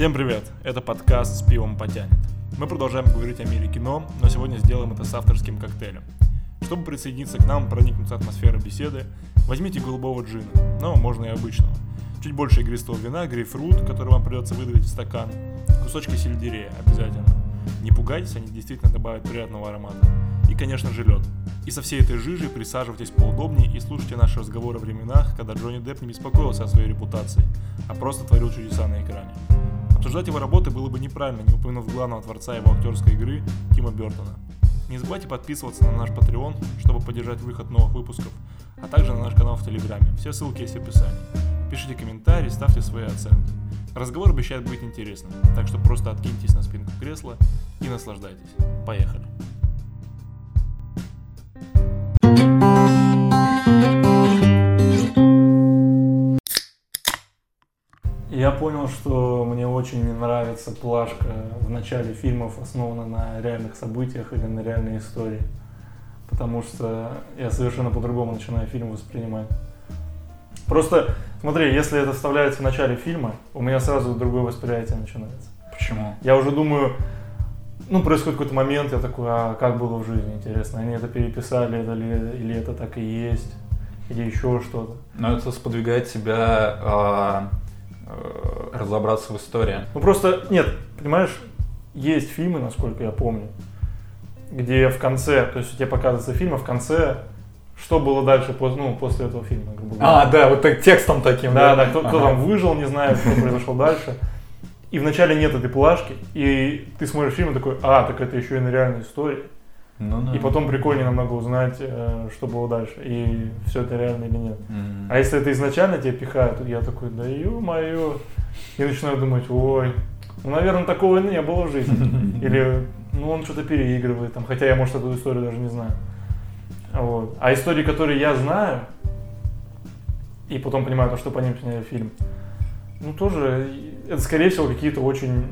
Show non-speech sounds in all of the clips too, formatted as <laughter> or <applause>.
Всем привет! Это подкаст «С пивом потянет». Мы продолжаем говорить о мире кино, но сегодня сделаем это с авторским коктейлем. Чтобы присоединиться к нам, проникнуться атмосферой беседы, возьмите голубого джина, но можно и обычного. Чуть больше игристого вина, грейпфрут, который вам придется выдавить в стакан, кусочки сельдерея обязательно. Не пугайтесь, они действительно добавят приятного аромата. И, конечно же, лед. И со всей этой жижей присаживайтесь поудобнее и слушайте наши разговоры о временах, когда Джонни Депп не беспокоился о своей репутации, а просто творил чудеса на экране. Обсуждать его работы было бы неправильно, не упомянув главного творца его актерской игры Тима Бертона. Не забывайте подписываться на наш Patreon, чтобы поддержать выход новых выпусков, а также на наш канал в Телеграме. Все ссылки есть в описании. Пишите комментарии, ставьте свои оценки. Разговор обещает быть интересным, так что просто откиньтесь на спинку кресла и наслаждайтесь. Поехали! Я понял, что мне очень нравится плашка в начале фильмов, основана на реальных событиях или на реальной истории. Потому что я совершенно по-другому начинаю фильм воспринимать. Просто, смотри, если это вставляется в начале фильма, у меня сразу другое восприятие начинается. Почему? Я уже думаю, ну, происходит какой-то момент, я такой, а как было в жизни, интересно, они это переписали, это ли, или это так и есть, или еще что-то. Но это сподвигает тебя а, разобраться в истории. Ну, просто, нет, понимаешь, есть фильмы, насколько я помню, где в конце, то есть тебе показывается фильм, а в конце, что было дальше пос- ну, после этого фильма, грубо говоря. А, да, вот так текстом таким. Да, да, кто, кто Ага. там выжил, не знаю, что произошло дальше. И вначале нет этой плашки, и ты смотришь фильм и такой, а, так это еще и на реальной истории. Ну, да. И потом прикольнее намного узнать, э, что было дальше, и все это реально или нет. М. А если это изначально тебе пихают, я такой, да ё-моё. И начинаю думать, ой, ну, наверное, такого не было в жизни. <laughs> Или, ну, он что-то переигрывает, там, хотя я, может, эту историю даже не знаю. Вот. А истории, которые я знаю, и потом понимаю, то, что по ним сняли фильм, ну, тоже, это, скорее всего, какие-то очень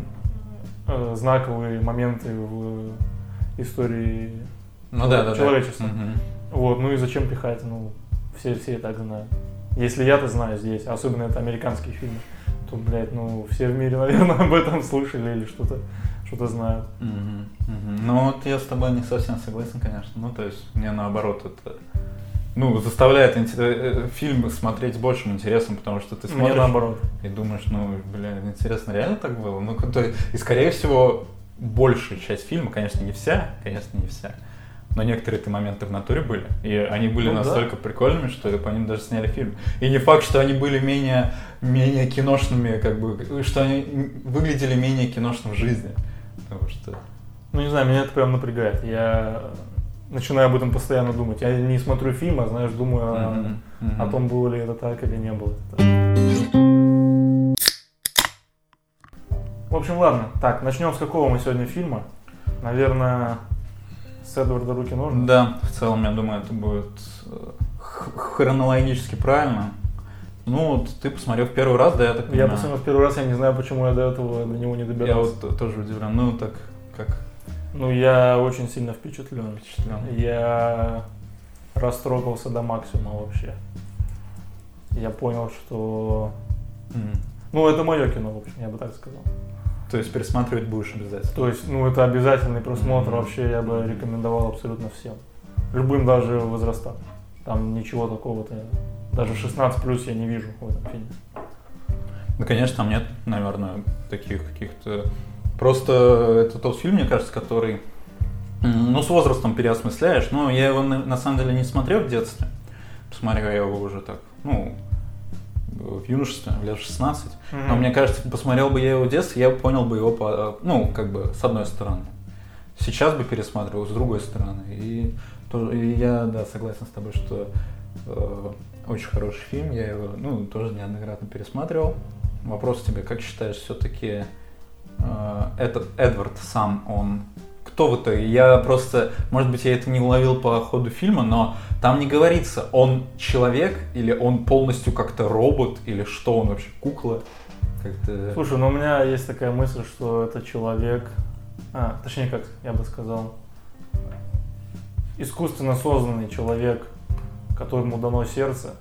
э, знаковые моменты в истории Ну да, да, да. человечества. Мгм. вот, ну и зачем пихать? Ну, все, все и так знают. Если я-то знаю здесь, особенно это американские фильмы, то, блядь, ну, все в мире, <laughs> наверное, об этом слышали или что-то что знают. Мгм. Мгм. Ну вот я с тобой не совсем согласен, конечно. Ну то есть мне наоборот это ну, заставляет инте- э, фильм смотреть с большим интересом, потому что ты Мне смотришь наоборот. и думаешь, ну, бля, интересно, реально так было? Ну, то, и скорее всего, большая часть фильма, конечно, не вся, конечно, не вся, но некоторые ты моменты в натуре были, и они были Ну да. настолько прикольными, что по ним даже сняли фильм. И не факт, что они были менее, менее киношными, как бы, что они выглядели менее киношно в жизни. Потому что... Ну, не знаю, меня это прям напрягает. Я начинаю об этом постоянно думать. Я не смотрю фильм, а, знаешь, думаю о, Мгм, мгм. о том, было ли это так или не было. это В общем, ладно. Так, начнем с какого мы сегодня фильма? Наверное, с Эдварда Руки ножницы. Да, в целом, я думаю, это будет э, хронологически правильно. Ну, вот ты посмотрел в первый раз, да, я так Я понимаю? посмотрел в первый раз, я не знаю, почему я до этого до него не Я добирался. вот т- тоже удивлен. Ну, так как Ну, я очень сильно впечатлен. впечатлен. Я растрогался до максимума вообще. Я понял, что... М. Ну, это мое кино, в общем, я бы так сказал. То есть пересматривать будешь обязательно. То есть, ну, это обязательный просмотр, Мгм. вообще я бы рекомендовал абсолютно всем. Любым даже возрастам. Там ничего такого-то, даже 16 плюс я не вижу в этом фильме. Ну, конечно, там нет, наверное, таких каких-то... Просто это тот фильм, мне кажется, который, ну, с возрастом переосмысляешь. Но я его, на на самом деле, не смотрел в детстве. Посмотрел я его уже так, ну, в юношестве, в лет 16. Но мне кажется, посмотрел бы я его в детстве, я понял бы его, по, ну, как бы, с одной стороны. Сейчас бы пересматривал с другой стороны. И, то- и я, да, согласен с тобой, что э, очень хороший фильм. Я его, ну, тоже неоднократно пересматривал. Вопрос тебе, как считаешь, все-таки этот Эдвард сам, он кто в итоге? Я просто, может быть, я это не уловил по ходу фильма, но там не говорится, он человек или он полностью как-то робот или что он вообще кукла. Как-то... Слушай, ну у меня есть такая мысль, что это человек, а, точнее как я бы сказал, искусственно созданный человек, которому дано сердце,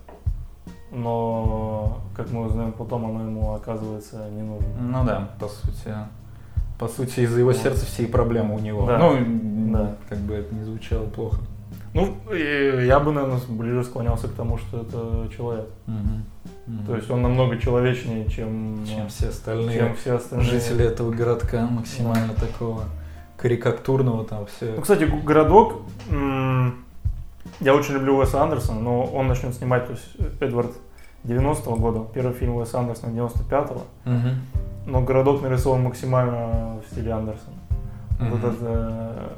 но, как мы узнаем потом, оно ему оказывается не нужно. Ну да, по сути. По сути, из-за его сердца все и проблемы у него. Да. Ну, Да. как бы это не звучало плохо. Ну, я бы, наверное, ближе склонялся к тому, что это человек. Мгм. Мгм. То есть он намного человечнее, чем, чем все остальные чем все остальные. жители этого городка, максимально такого карикатурного там все. Ну, кстати, городок, я очень люблю Уэса Андерсона, но он начнет снимать, то есть Эдвард 90-го года, первый фильм Уэса Андерсона 95-го, Мгм. Но городок нарисован максимально в стиле Андерсона. Вот Мгм. эта э,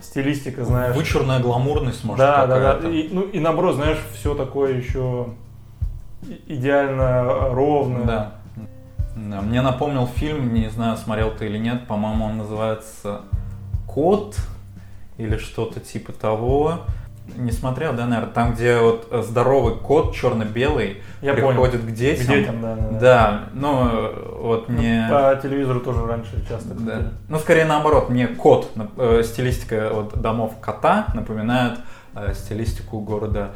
стилистика, знаешь. Вычурная гламурность, может, да, да, да. И, ну и наоборот, знаешь, все такое еще идеально ровное. Да. Да, Мне напомнил фильм, не знаю, смотрел ты или нет, по-моему, он называется «Кот» или что-то типа того. Не смотрел, да, наверное? Там, где вот э, здоровый кот черно-белый Я понял. приходит к детям. К детям, да, да, да. Да, ну вот Ну, мне... По телевизору тоже раньше часто. Да. Ну, скорее наоборот, мне кот, э, стилистика вот домов кота напоминает э, стилистику города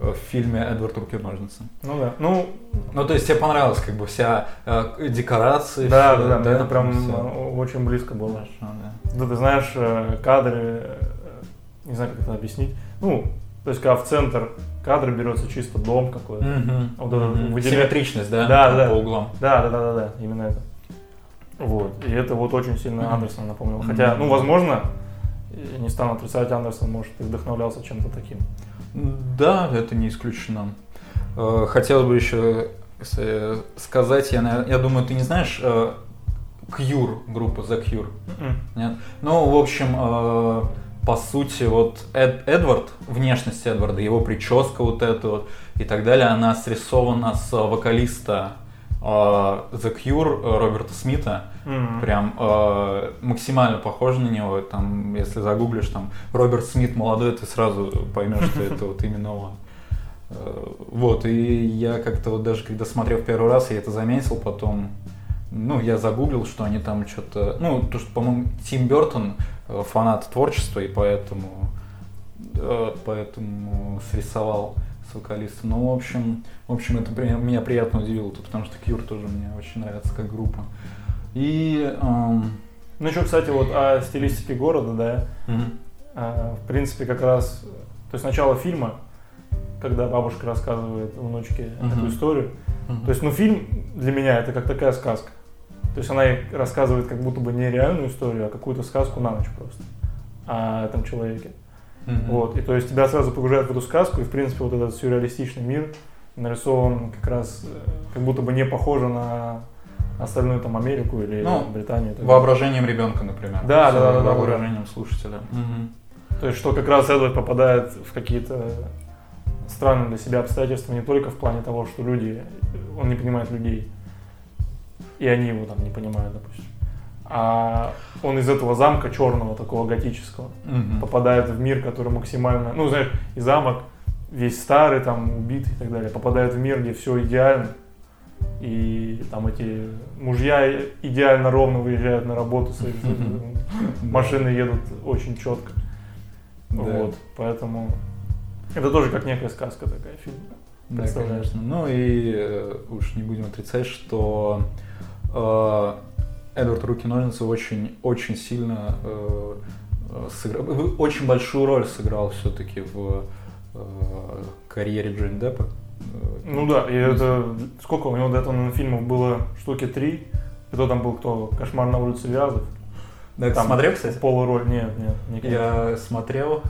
э, в фильме «Эдвард руки-ножницы». Ну да. Ну, Ну, то есть тебе понравилась как бы вся э, декорации? да, всё, да, да, мне это прям всё? э, очень близко было. Хорошо, да. Да, ты знаешь, кадры, не знаю, как это объяснить. Ну, то есть, когда в центр кадра берется чисто дом какой-то. Мгм. Вот Мгм. выделя- Симметричность, да? Да, да. По углам. Да, да, да, да, да, именно это. Вот. И это вот очень сильно Мгм. Андерсона напомнило. Хотя, Мгм. ну, возможно, не стану отрицать, Андерсон, может, и вдохновлялся чем-то таким. Да, это не исключено. Э, Хотелось бы еще кстати, сказать, я, я думаю, ты не знаешь э, Cure, группа The Cure? М-м. Нет? Ну, в общем, э, по сути, вот Эд- Эдвард, внешность Эдварда, его прическа вот эта вот и так далее, она срисована с вокалиста э, The Cure э, Роберта Смита. М. Прям э, максимально похож на него. Там, если загуглишь, там Роберт Смит молодой, ты сразу поймешь, что это вот именно он. Э, Вот, и я как-то вот даже когда смотрел в первый раз, я это заметил, потом, ну, я загуглил, что они там что-то, ну, то, что, по-моему, Тим Бертон э, фанат творчества, и поэтому, э, поэтому срисовал с вокалистом. Ну, в общем, в общем, это меня приятно удивило, потому что Кьюр тоже мне очень нравится как группа. И, эм, Ну, еще, кстати, вот о стилистике города, да, мгм. а, в принципе, как раз, то есть начало фильма, когда бабушка рассказывает внучке Мгм. эту историю, то есть, ну, фильм для меня это как такая сказка. То есть она ей рассказывает как будто бы не реальную историю, а какую-то сказку на ночь просто о этом человеке. Мгм. Вот. И то есть тебя сразу погружают в эту сказку, и в принципе вот этот сюрреалистичный мир нарисован как раз э, как будто бы не похоже на остальную там Америку или Ну, Британию. так. Воображением ребенка, например. Да, да, да, да, да, Воображением слушателя. Мгм. То есть что как раз Эдвард попадает в какие-то странные для себя обстоятельства не только в плане того, что люди, он не понимает людей, и они его там не понимают, допустим, а он из этого замка черного, такого готического, Мгм. попадает в мир, который максимально, ну, знаешь, и замок весь старый, там, убитый и так далее, попадает в мир, где все идеально, и там эти мужья идеально ровно выезжают на работу, свои <laughs> машины едут очень четко. Да. Вот, поэтому это тоже как некая сказка такая фильм. Да, конечно. Ну и э, уж не будем отрицать, что э, Эдвард Руки-Ножницы очень, очень сильно э, э, сыграл, очень большую роль сыграл все-таки в э, карьере Джонни Деппа. Э, Ну да, и это сколько у него до этого наверное, фильмов было штуки три. И то там был кто? Кошмар на улице Вязов. Да, Там смотрел, кстати? Полуроль, нет, нет, никогда. Я смотрел.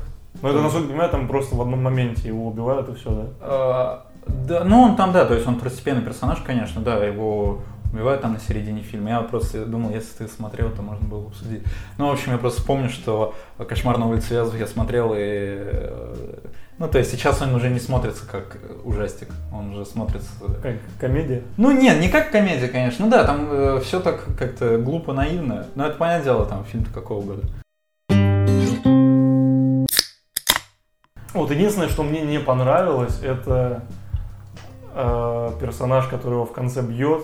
Но это, насколько я понимаю, там просто в одном моменте его убивают и все, да? А, да, ну он там, да, то есть он второстепенный персонаж, конечно, да, его убивают там на середине фильма. Я просто думал, если ты смотрел, то можно было обсудить. Ну, в общем, я просто помню, что «Кошмар на улице Вязов» я смотрел, и... э, Ну, то есть сейчас он уже не смотрится как ужастик, он уже смотрится... Как комедия. Ну, нет, не как комедия, конечно. Ну да, там все так как-то глупо, наивно. Но это, понятное дело, там фильм-то какого года. Вот единственное, что мне не понравилось, это э, персонаж, который его в конце бьет.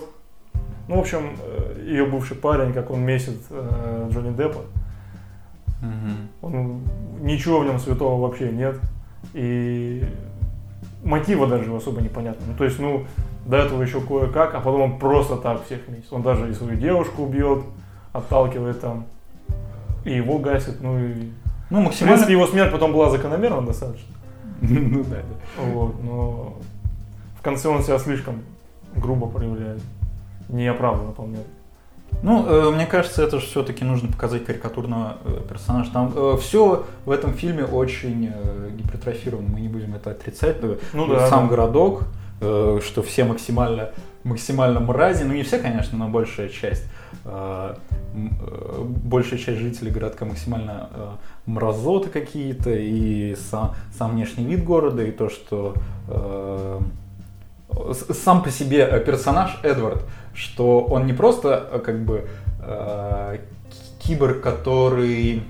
Ну, в общем, э, ее бывший парень, как он месит э, Джонни Деппа. Мгм. Он, ничего в нем святого вообще нет. И мотива даже особо непонятно. Ну, то есть, ну, до этого еще кое-как, а потом он просто так всех месяцев. Он даже и свою девушку убьет, отталкивает там, и его гасит, ну и... Ну, В максимально... принципе, его смерть потом была закономерна достаточно. <laughs> Ну да, да. Вот, но в конце он себя слишком грубо проявляет. Неоправданно, по мне. Ну, э, мне кажется, это же все-таки нужно показать карикатурного э, персонажа. Там все в этом фильме очень э, гипертрофировано, мы не будем это отрицать. Э, Ну да, Сам да. городок, э, что все максимально, максимально мрази, ну не все, конечно, но большая часть. Э, э, большая часть жителей городка максимально э, мразоты какие-то, и сам, сам внешний вид города, и то, что э, сам по себе э, персонаж Эдвард, что он не просто э, как бы э, ки- киборг, который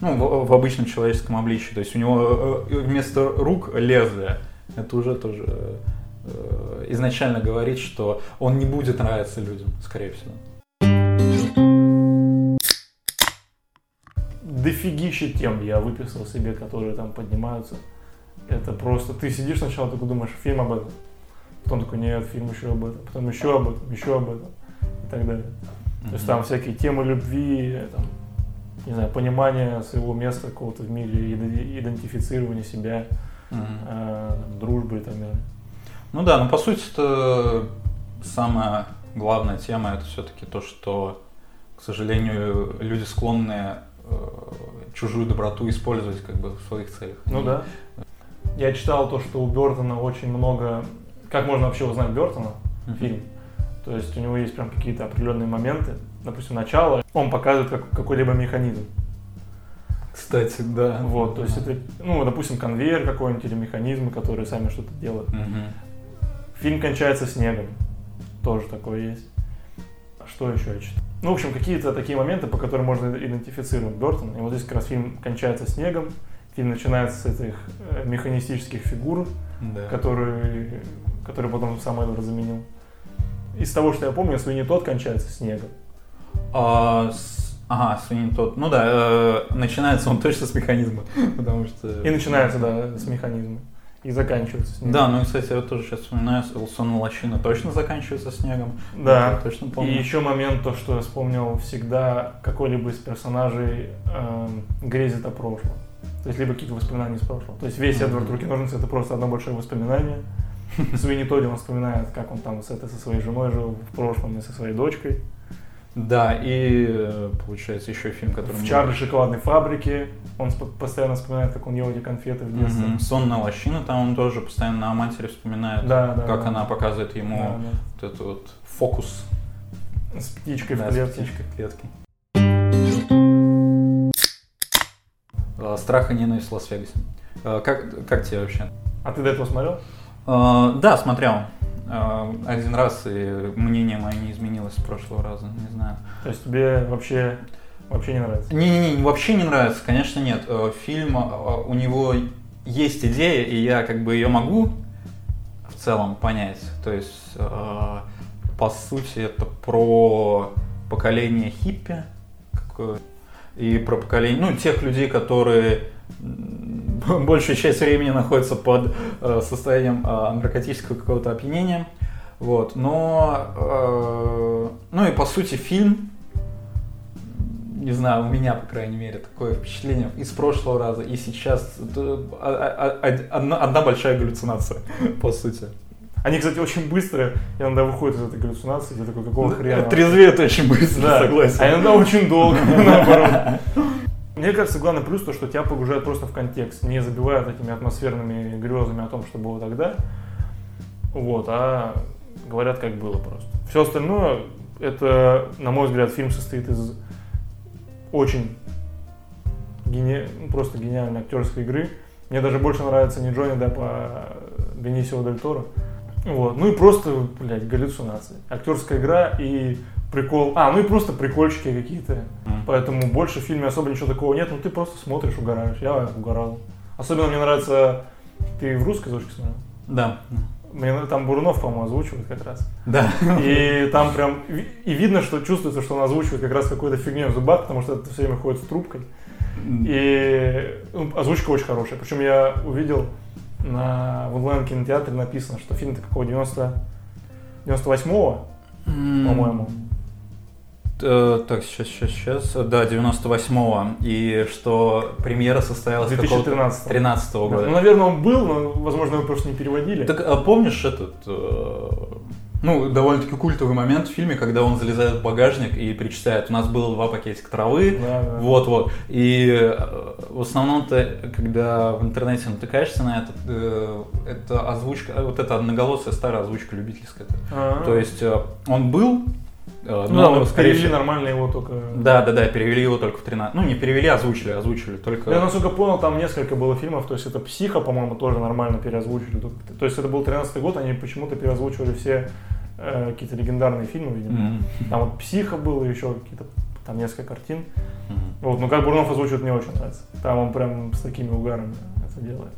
ну, в, в обычном человеческом обличии, то есть у него э, вместо рук лезвие. Это уже тоже э, изначально говорит, что он не будет нравиться людям, скорее всего. Дофигища тем я выписал себе, которые там поднимаются. Это просто... Ты сидишь сначала, такой думаешь, фильм об этом. Потом такой, нет, фильм еще об этом. Потом еще об этом, еще об этом. И так далее. То есть там всякие темы любви, там, не знаю, понимание своего места какого-то в мире, иде- идентифицирование себя, Мгм. э, дружбы и так далее. Ну да, но по сути это самая главная тема это все-таки то, что, к сожалению, люди склонны э, чужую доброту использовать как бы в своих целях. Ну да. Я читал то, что у Бертона очень много... Как можно вообще узнать Бертона? Фильм. То есть у него есть прям какие-то определенные моменты. Допустим, начало, он показывает как, какой-либо механизм. Кстати, да. Вот, то есть это, ну, допустим, конвейер какой-нибудь или механизмы, которые сами что-то делают. Мгм. Фильм кончается снегом. Тоже такое есть. А что еще я читал? Ну, в общем, какие-то такие моменты, по которым можно идентифицировать Бертон. И вот здесь как раз фильм кончается снегом. Фильм начинается с этих э, механистических фигур, Да. которые, которые потом сам Эдвард заменил. Из того, что я помню, Свиньи тот кончается снегом. А, с- Ага, свиньи тот. Ну да, э, начинается он точно с механизма, <laughs> потому что... И начинается, да, с механизма. И заканчивается снегом. Да, ну и, кстати, я тоже сейчас вспоминаю, Сон лощина точно заканчивается снегом. Да. Я точно помню. И еще момент, то, что я вспомнил, всегда какой-либо из персонажей эм, грезит о прошлом. То есть либо какие-то воспоминания из прошлого. То есть весь Эдвард Руки-ножницы это просто одно большое воспоминание. <laughs> Суини Тодди он вспоминает, как он там с этой, со своей женой жил в прошлом и со своей дочкой. Да, и э, получается еще фильм, который... В Чарли шоколадной фабрике он постоянно вспоминает, как он ел эти конфеты в детстве. Мгм. Сонная лощина, там он тоже постоянно о матери вспоминает, Да, да. как да. она показывает Да, ему вот этот вот фокус да. С птичкой да, в с клетке. птичкой в клетке. Э, Страх и ненависть в Лас-Вегасе. Э, Как, как тебе вообще? А ты до этого смотрел? Э, Да, смотрел. Э, Один раз, и мнение мое не изменилось с прошлого раза, не знаю. То есть тебе вообще, вообще не нравится? Не-не-не, вообще не нравится, конечно, нет. Э, Фильм, э, у него есть идея, и я как бы ее могу в целом понять. То есть, э, по сути, это про поколение хиппи и про поколение, ну, тех людей, которые <laughs> большую часть времени находятся под э, состоянием э, наркотического какого-то опьянения. Вот, но, э, ну и по сути фильм, не знаю, у меня, по крайней мере, такое впечатление из прошлого раза и сейчас а- а- а- одна, одна большая галлюцинация, <laughs> по сути. Они, кстати, очень быстро иногда выходят из этой галлюцинации, ты такой, какого хрена? Трезвеет очень быстро, Да, согласен. а иногда очень долго, <laughs> наоборот. Мне кажется, главный плюс то, что тебя погружают просто в контекст, не забивают этими атмосферными грезами о том, что было тогда, вот, а говорят, как было просто. Все остальное, это, на мой взгляд, фильм состоит из очень гени- просто гениальной актерской игры. Мне даже больше нравится не Джонни Депп, а Бенисио Дель Торо. Вот. Ну и просто, блядь, галлюцинации. Актерская игра и прикол. А, ну и просто прикольчики какие-то. М. Поэтому больше в фильме особо ничего такого нет. Ну ты просто смотришь, угораешь. Я угорал. Особенно мне нравится... Ты в русской озвучке смотрел? Да, Мне там Бурунов, по-моему, озвучивает как раз. да. И там прям... И видно, что чувствуется, что он озвучивает как раз какой-то фигней в зубах, потому что это все время ходит с трубкой. И ну, озвучка очень хорошая. Причем я увидел на, в онлайн-кинотеатре написано, что фильм-то какого 90 98-го, по-моему. Э, так, сейчас, сейчас, сейчас. Да, 98-го. И что премьера состоялась 2013 13 -го года. Ну, наверное, он был, но, возможно, его просто не переводили. Так, а помнишь этот, э, ну, довольно-таки культовый момент в фильме, когда он залезает в багажник и перечисляет, у нас было два пакетика травы, Да, да. вот-вот. И э, в основном-то, когда в интернете натыкаешься на это, это озвучка, вот эта одноголосая старая озвучка любительская. А. То есть он был, э, Ну да, но, вот скорее перевели всего- нормально его только... Да, да, да, перевели его только в 13. Ну, не перевели, озвучили, озвучили. Только. Я насколько понял, там несколько было фильмов, то есть это «Психо», по-моему, тоже нормально переозвучили. То есть это был 13 год, они почему-то переозвучивали все э, какие-то легендарные фильмы, видимо. М. Там вот «Психо» было, еще какие-то, там несколько картин. Мгм. Вот, ну как Бурнов озвучивает, мне очень нравится. Там он прям с такими угарами это делает.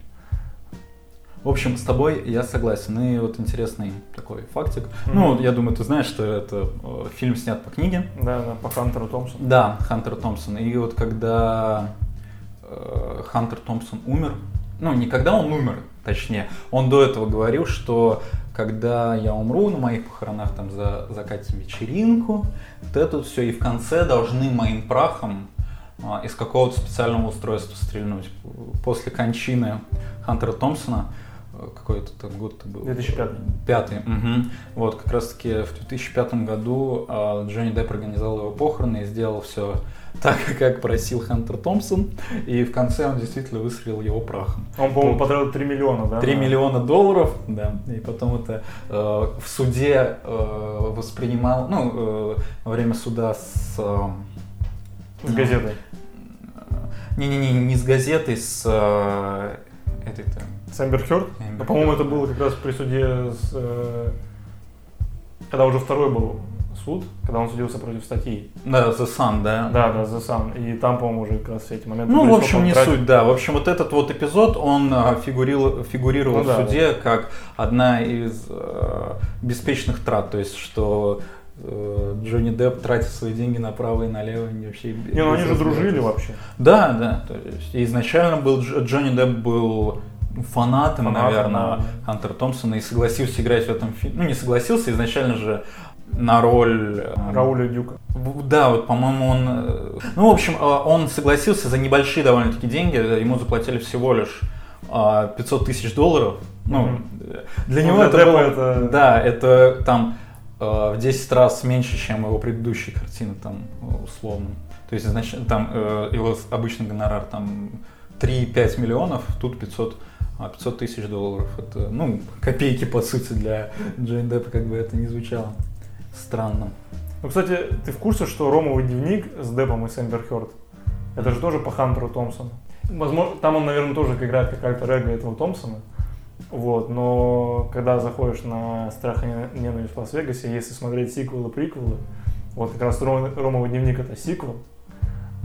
В общем, с тобой я согласен. И вот интересный такой фактик. Мгм. Ну, я думаю, ты знаешь, что это э, фильм снят по книге. Да, да, по Хантеру Томпсону. Да, Хантер Томпсон. И вот когда э, Хантер Томпсон умер, ну, не когда он умер, точнее, он до этого говорил, что когда я умру, на моих похоронах там за, закатим вечеринку, вот это вот все, и в конце должны моим прахом а, из какого-то специального устройства стрельнуть. После кончины Хантера Томпсона, какой это там год был? 2005. Пятый. мгм. Вот, как раз таки в 2005 году а, Джонни Депп организовал его похороны и сделал все так, <laughs> как просил Хантер Томпсон. И в конце он действительно выстрелил его прахом. Он, по-моему, потратил 3 миллиона, да? 3 на- миллиона долларов, да, и потом это э, в суде э, воспринимал, ну, э, во время суда с... э, С газетой. Не-не-не, не с газетой, с э, этой-то... С Эмбер Хёрд? Ну, по-моему, это было как раз при суде с... э, Когда уже второй был суд, когда он судился против статьи. Да, The Sun, да. Да, да, The Sun. И там, по-моему, уже как раз все эти моменты. Ну, в общем, не тратил. суть, да. В общем, вот этот вот эпизод, он а, фигурил, фигурировал Ну в да, суде как одна из э, беспечных трат. То есть, что Джонни Депп тратит свои деньги направо и налево. Не, вообще Не, ну они же дружили вообще. Да, да. То есть, изначально был Дж- Джонни Депп был фанатом, Фанатом, наверное, да. Хантера Томпсона и согласился играть в этом фильме. Ну, не согласился, изначально же на роль... э, Рауля Дюка. Да, вот, по-моему, он... э, Ну, в общем, э, он согласился за небольшие довольно-таки деньги. Ему заплатили всего лишь а, 500 тысяч долларов. Ну, э, для Ну, него для это было... это- Да, это там э, в 10 раз меньше, чем его предыдущие картины, там, э, условно. То есть, значит, там э, его обычный гонорар там 3-5 миллионов, тут 500 а 500 тысяч долларов. Это, ну, копейки, по сути, для Джейн Деппа, как бы это ни звучало странно. Ну, кстати, ты в курсе, что Ромовый дневник с Депом и с Эмбер Хёрд, это же тоже по Хантеру Томпсону. Возможно, там он, наверное, тоже играет как альтер эго этого Томпсона. Вот, но когда заходишь на «Страх и ненависть в Лас-Вегасе», если смотреть сиквелы, приквелы, вот как раз «Ром- «Ромовый дневник» — это сиквел,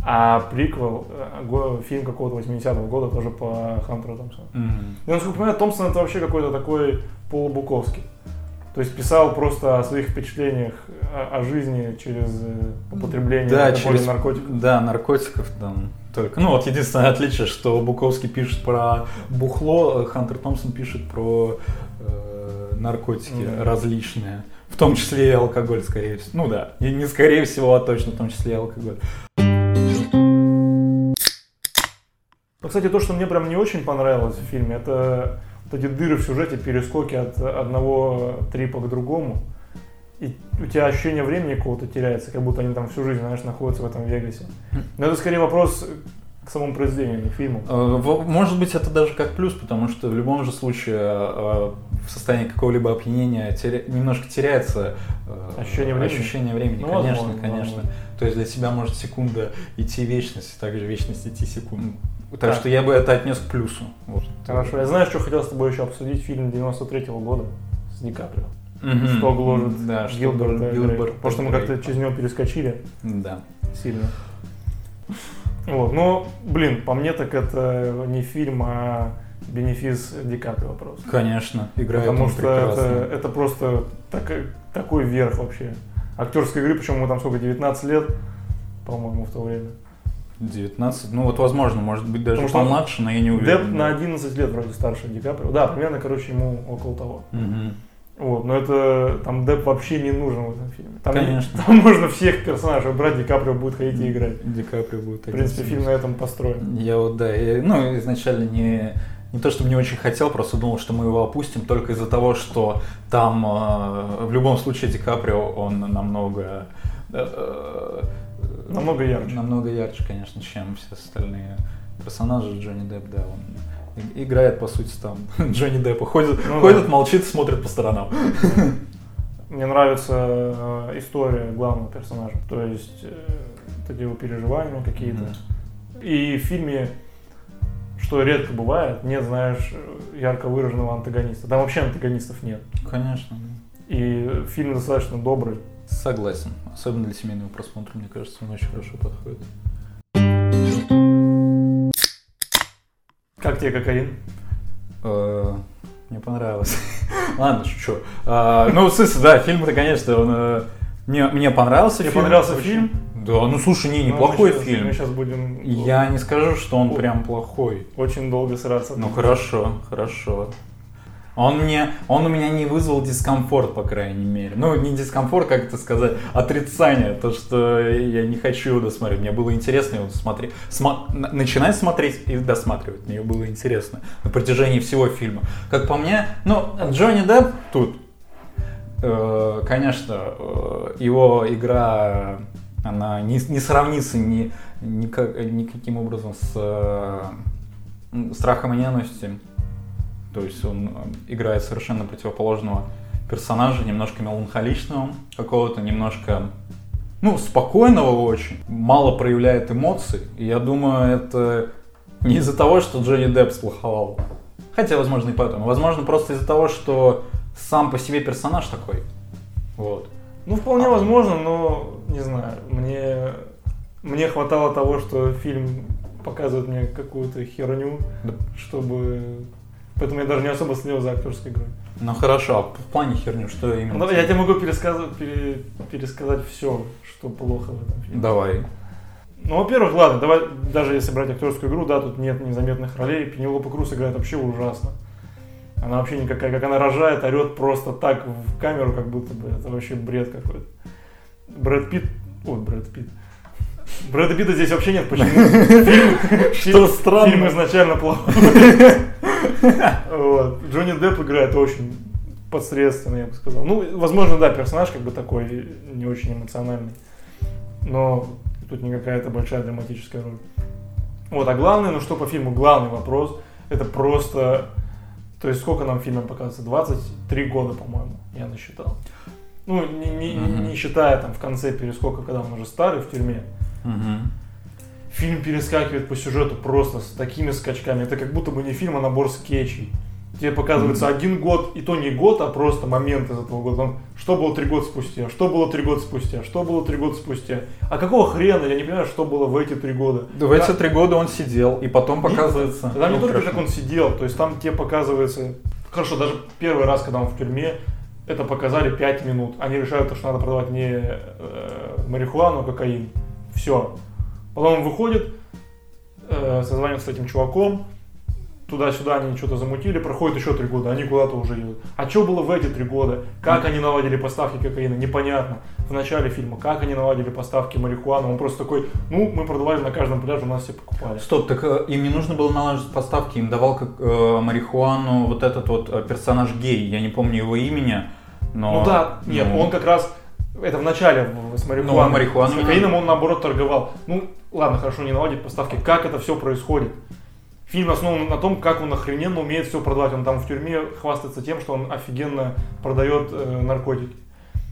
а приквел, э, фильм какого-то 80-го года тоже по Хантеру Томпсону. Мгм. Я насколько понимаю, Томпсон это вообще какой-то такой полубуковский. То есть писал просто о своих впечатлениях о, о жизни через э, употребление Да, и через наркотиков. Да, наркотиков там только. Ну вот единственное отличие, что Буковский пишет про бухло, а Хантер Томпсон пишет про э, наркотики Да. различные. В том числе и алкоголь, скорее всего. Ну да, и не скорее всего, а точно в том числе и алкоголь. Но, кстати, то, что мне прям не очень понравилось в фильме, это вот эти дыры в сюжете, перескоки от одного трипа к другому. И у тебя ощущение времени какого-то теряется, как будто они там всю жизнь, знаешь, находятся в этом Вегасе. Но это скорее вопрос к самому произведению, не к фильму. Э, Может быть, это даже как плюс, потому что в любом же случае э, в состоянии какого-либо опьянения теря- немножко теряется э, Ощущение времени? ощущение времени, Ну, конечно, возможно, конечно. возможно. То есть для тебя может секунда идти вечность, также вечность идти секунду. Так Так. что я бы это отнес к плюсу. Вот. Хорошо, я знаю, что хотел с тобой еще обсудить фильм 93-го года с Ди Каприо. Мгм. Что гложет да, Гилберта. Гилберта Потому что мы как-то через него перескочили Да. сильно. Вот, но, блин, по мне так это не фильм, а бенефис Ди Каприо просто. Конечно, играет Потому что прекрасно. это, это просто так- такой верх вообще. Актерской игры, причем ему там сколько, 19 лет, по-моему, в то время. 19, ну вот возможно, может быть даже Потому помладше, но я не уверен. Депп на 11 лет вроде старше Ди Каприо. Да, примерно, короче, ему около того. Мгм. Вот, но это там Депп вообще не нужен в этом фильме. Там, Конечно. там можно всех персонажей убрать, Ди Каприо будет ходить и играть. Ди Каприо будет В принципе, фильм на этом построен. Я вот, да, я, ну, изначально не, не то, чтобы не очень хотел, просто думал, что мы его опустим только из-за того, что там э, в любом случае Ди Каприо, он намного... э, Намного ярче. Намного ярче, конечно, чем все остальные персонажи Джонни Депп, да, он играет, по сути, там <laughs> Джонни Деппа. Ходит, Ну ходит да. молчит, смотрит по сторонам. <laughs> Мне нравится э, история главного персонажа. То есть э, вот эти его переживания какие-то. И в фильме, что редко бывает, нет, знаешь, ярко выраженного антагониста. Там вообще антагонистов нет. Конечно. И фильм достаточно добрый. Согласен. Особенно для семейного просмотра, мне кажется, он очень хорошо подходит. Как тебе кокаин? Э, Мне понравилось. <laughs> Ладно, шучу. А, Ну, в смысле, да, фильм-то, конечно, он... э, Мне, мне понравился Тебе фильм. понравился очень. фильм? Да, ну слушай, не, Ну, неплохой мы щас- фильм. Мы сейчас будем Я не скажу, что он О. прям плохой. очень долго сраться. Ну хорошо, хорошо. Он мне, он у меня не вызвал дискомфорт, по крайней мере. Ну, не дискомфорт, как это сказать, отрицание, то, что я не хочу его досмотреть. Мне было интересно его смотреть, смо- на- начинать смотреть и досматривать. Мне было интересно на протяжении всего фильма. Как по мне, ну, Джонни Депп тут, э, конечно, э, его игра, она не, не сравнится ни, никак- никаким образом с э, страхом и ненавистью. То есть он э, играет совершенно противоположного персонажа, немножко меланхоличного какого-то, немножко, ну, спокойного очень, мало проявляет эмоций. И я думаю, это не из-за того, что Джонни Депп сплоховал. Хотя, возможно, и поэтому. Возможно, просто из-за того, что сам по себе персонаж такой. Вот. Ну, вполне возможно, но не знаю. Мне, мне хватало того, что фильм показывает мне какую-то херню, Да. чтобы... Поэтому я даже не особо следил за актерской игрой. Ну хорошо, а в плане херню, что именно? Ну, я тебе могу пересказывать, пере- пересказать все, что плохо в этом фильме. Давай. Ну, во-первых, ладно, давай, даже если брать актерскую игру, да, тут нет незаметных ролей. Пенелопа Круз играет вообще ужасно. Она вообще никакая, как она рожает, орет просто так в камеру, как будто бы это вообще бред какой-то. Брэд Питт, ой, Брэд Питт. Брэда Питта здесь вообще нет, почему? <laughs> Фильм, Что странно. Фильм изначально плохой. <laughs> <laughs> Вот. Джонни Депп играет очень посредственно, я бы сказал. Ну, возможно, да, персонаж как бы такой не очень эмоциональный. Но тут не какая-то большая драматическая роль. Вот, а главное, ну что по фильму, главный вопрос, это просто, то есть сколько нам фильмом показывается? 23 года, по-моему, я насчитал. Ну, не, не- Мгм. не считая там в конце перескока, когда он уже старый в тюрьме. Мгм. Фильм перескакивает по сюжету просто с такими скачками. Это как будто бы не фильм, а набор скетчей. Тебе показывается один год, и то не год, а просто момент из этого года. Там, что было три года спустя, что было три года спустя, что было три года спустя. А какого хрена, я не понимаю, что было в эти три года. Да, в эти три года он сидел, и потом показывается... Там не только как он сидел, то есть там тебе показывается... Хорошо, даже первый раз, когда он в тюрьме, это показали 5 минут. Они решают, что надо продавать не э, марихуану, а кокаин. Все. Потом он выходит, э, созванивается с этим чуваком, туда-сюда они что-то замутили, проходит еще три года, они куда-то уже едут. А что было в эти три года? Как они наладили поставки кокаина? Непонятно. В начале фильма, как они наладили поставки марихуаны? Он просто такой, ну, мы продавали на каждом пляже, у нас все покупали. Стоп, так э, им не нужно было наладить поставки, им давал как э, марихуану вот этот вот э, персонаж гей, я не помню его имени, но... Ну да, нет, ну, он как раз это в начале с Ну, марихуаной. марихуану с кокаином он наоборот торговал. Ну, ладно, хорошо, не наладит поставки. Как это все происходит? Фильм основан на том, как он охрененно умеет все продавать. Он там в тюрьме хвастается тем, что он офигенно продает э, наркотики.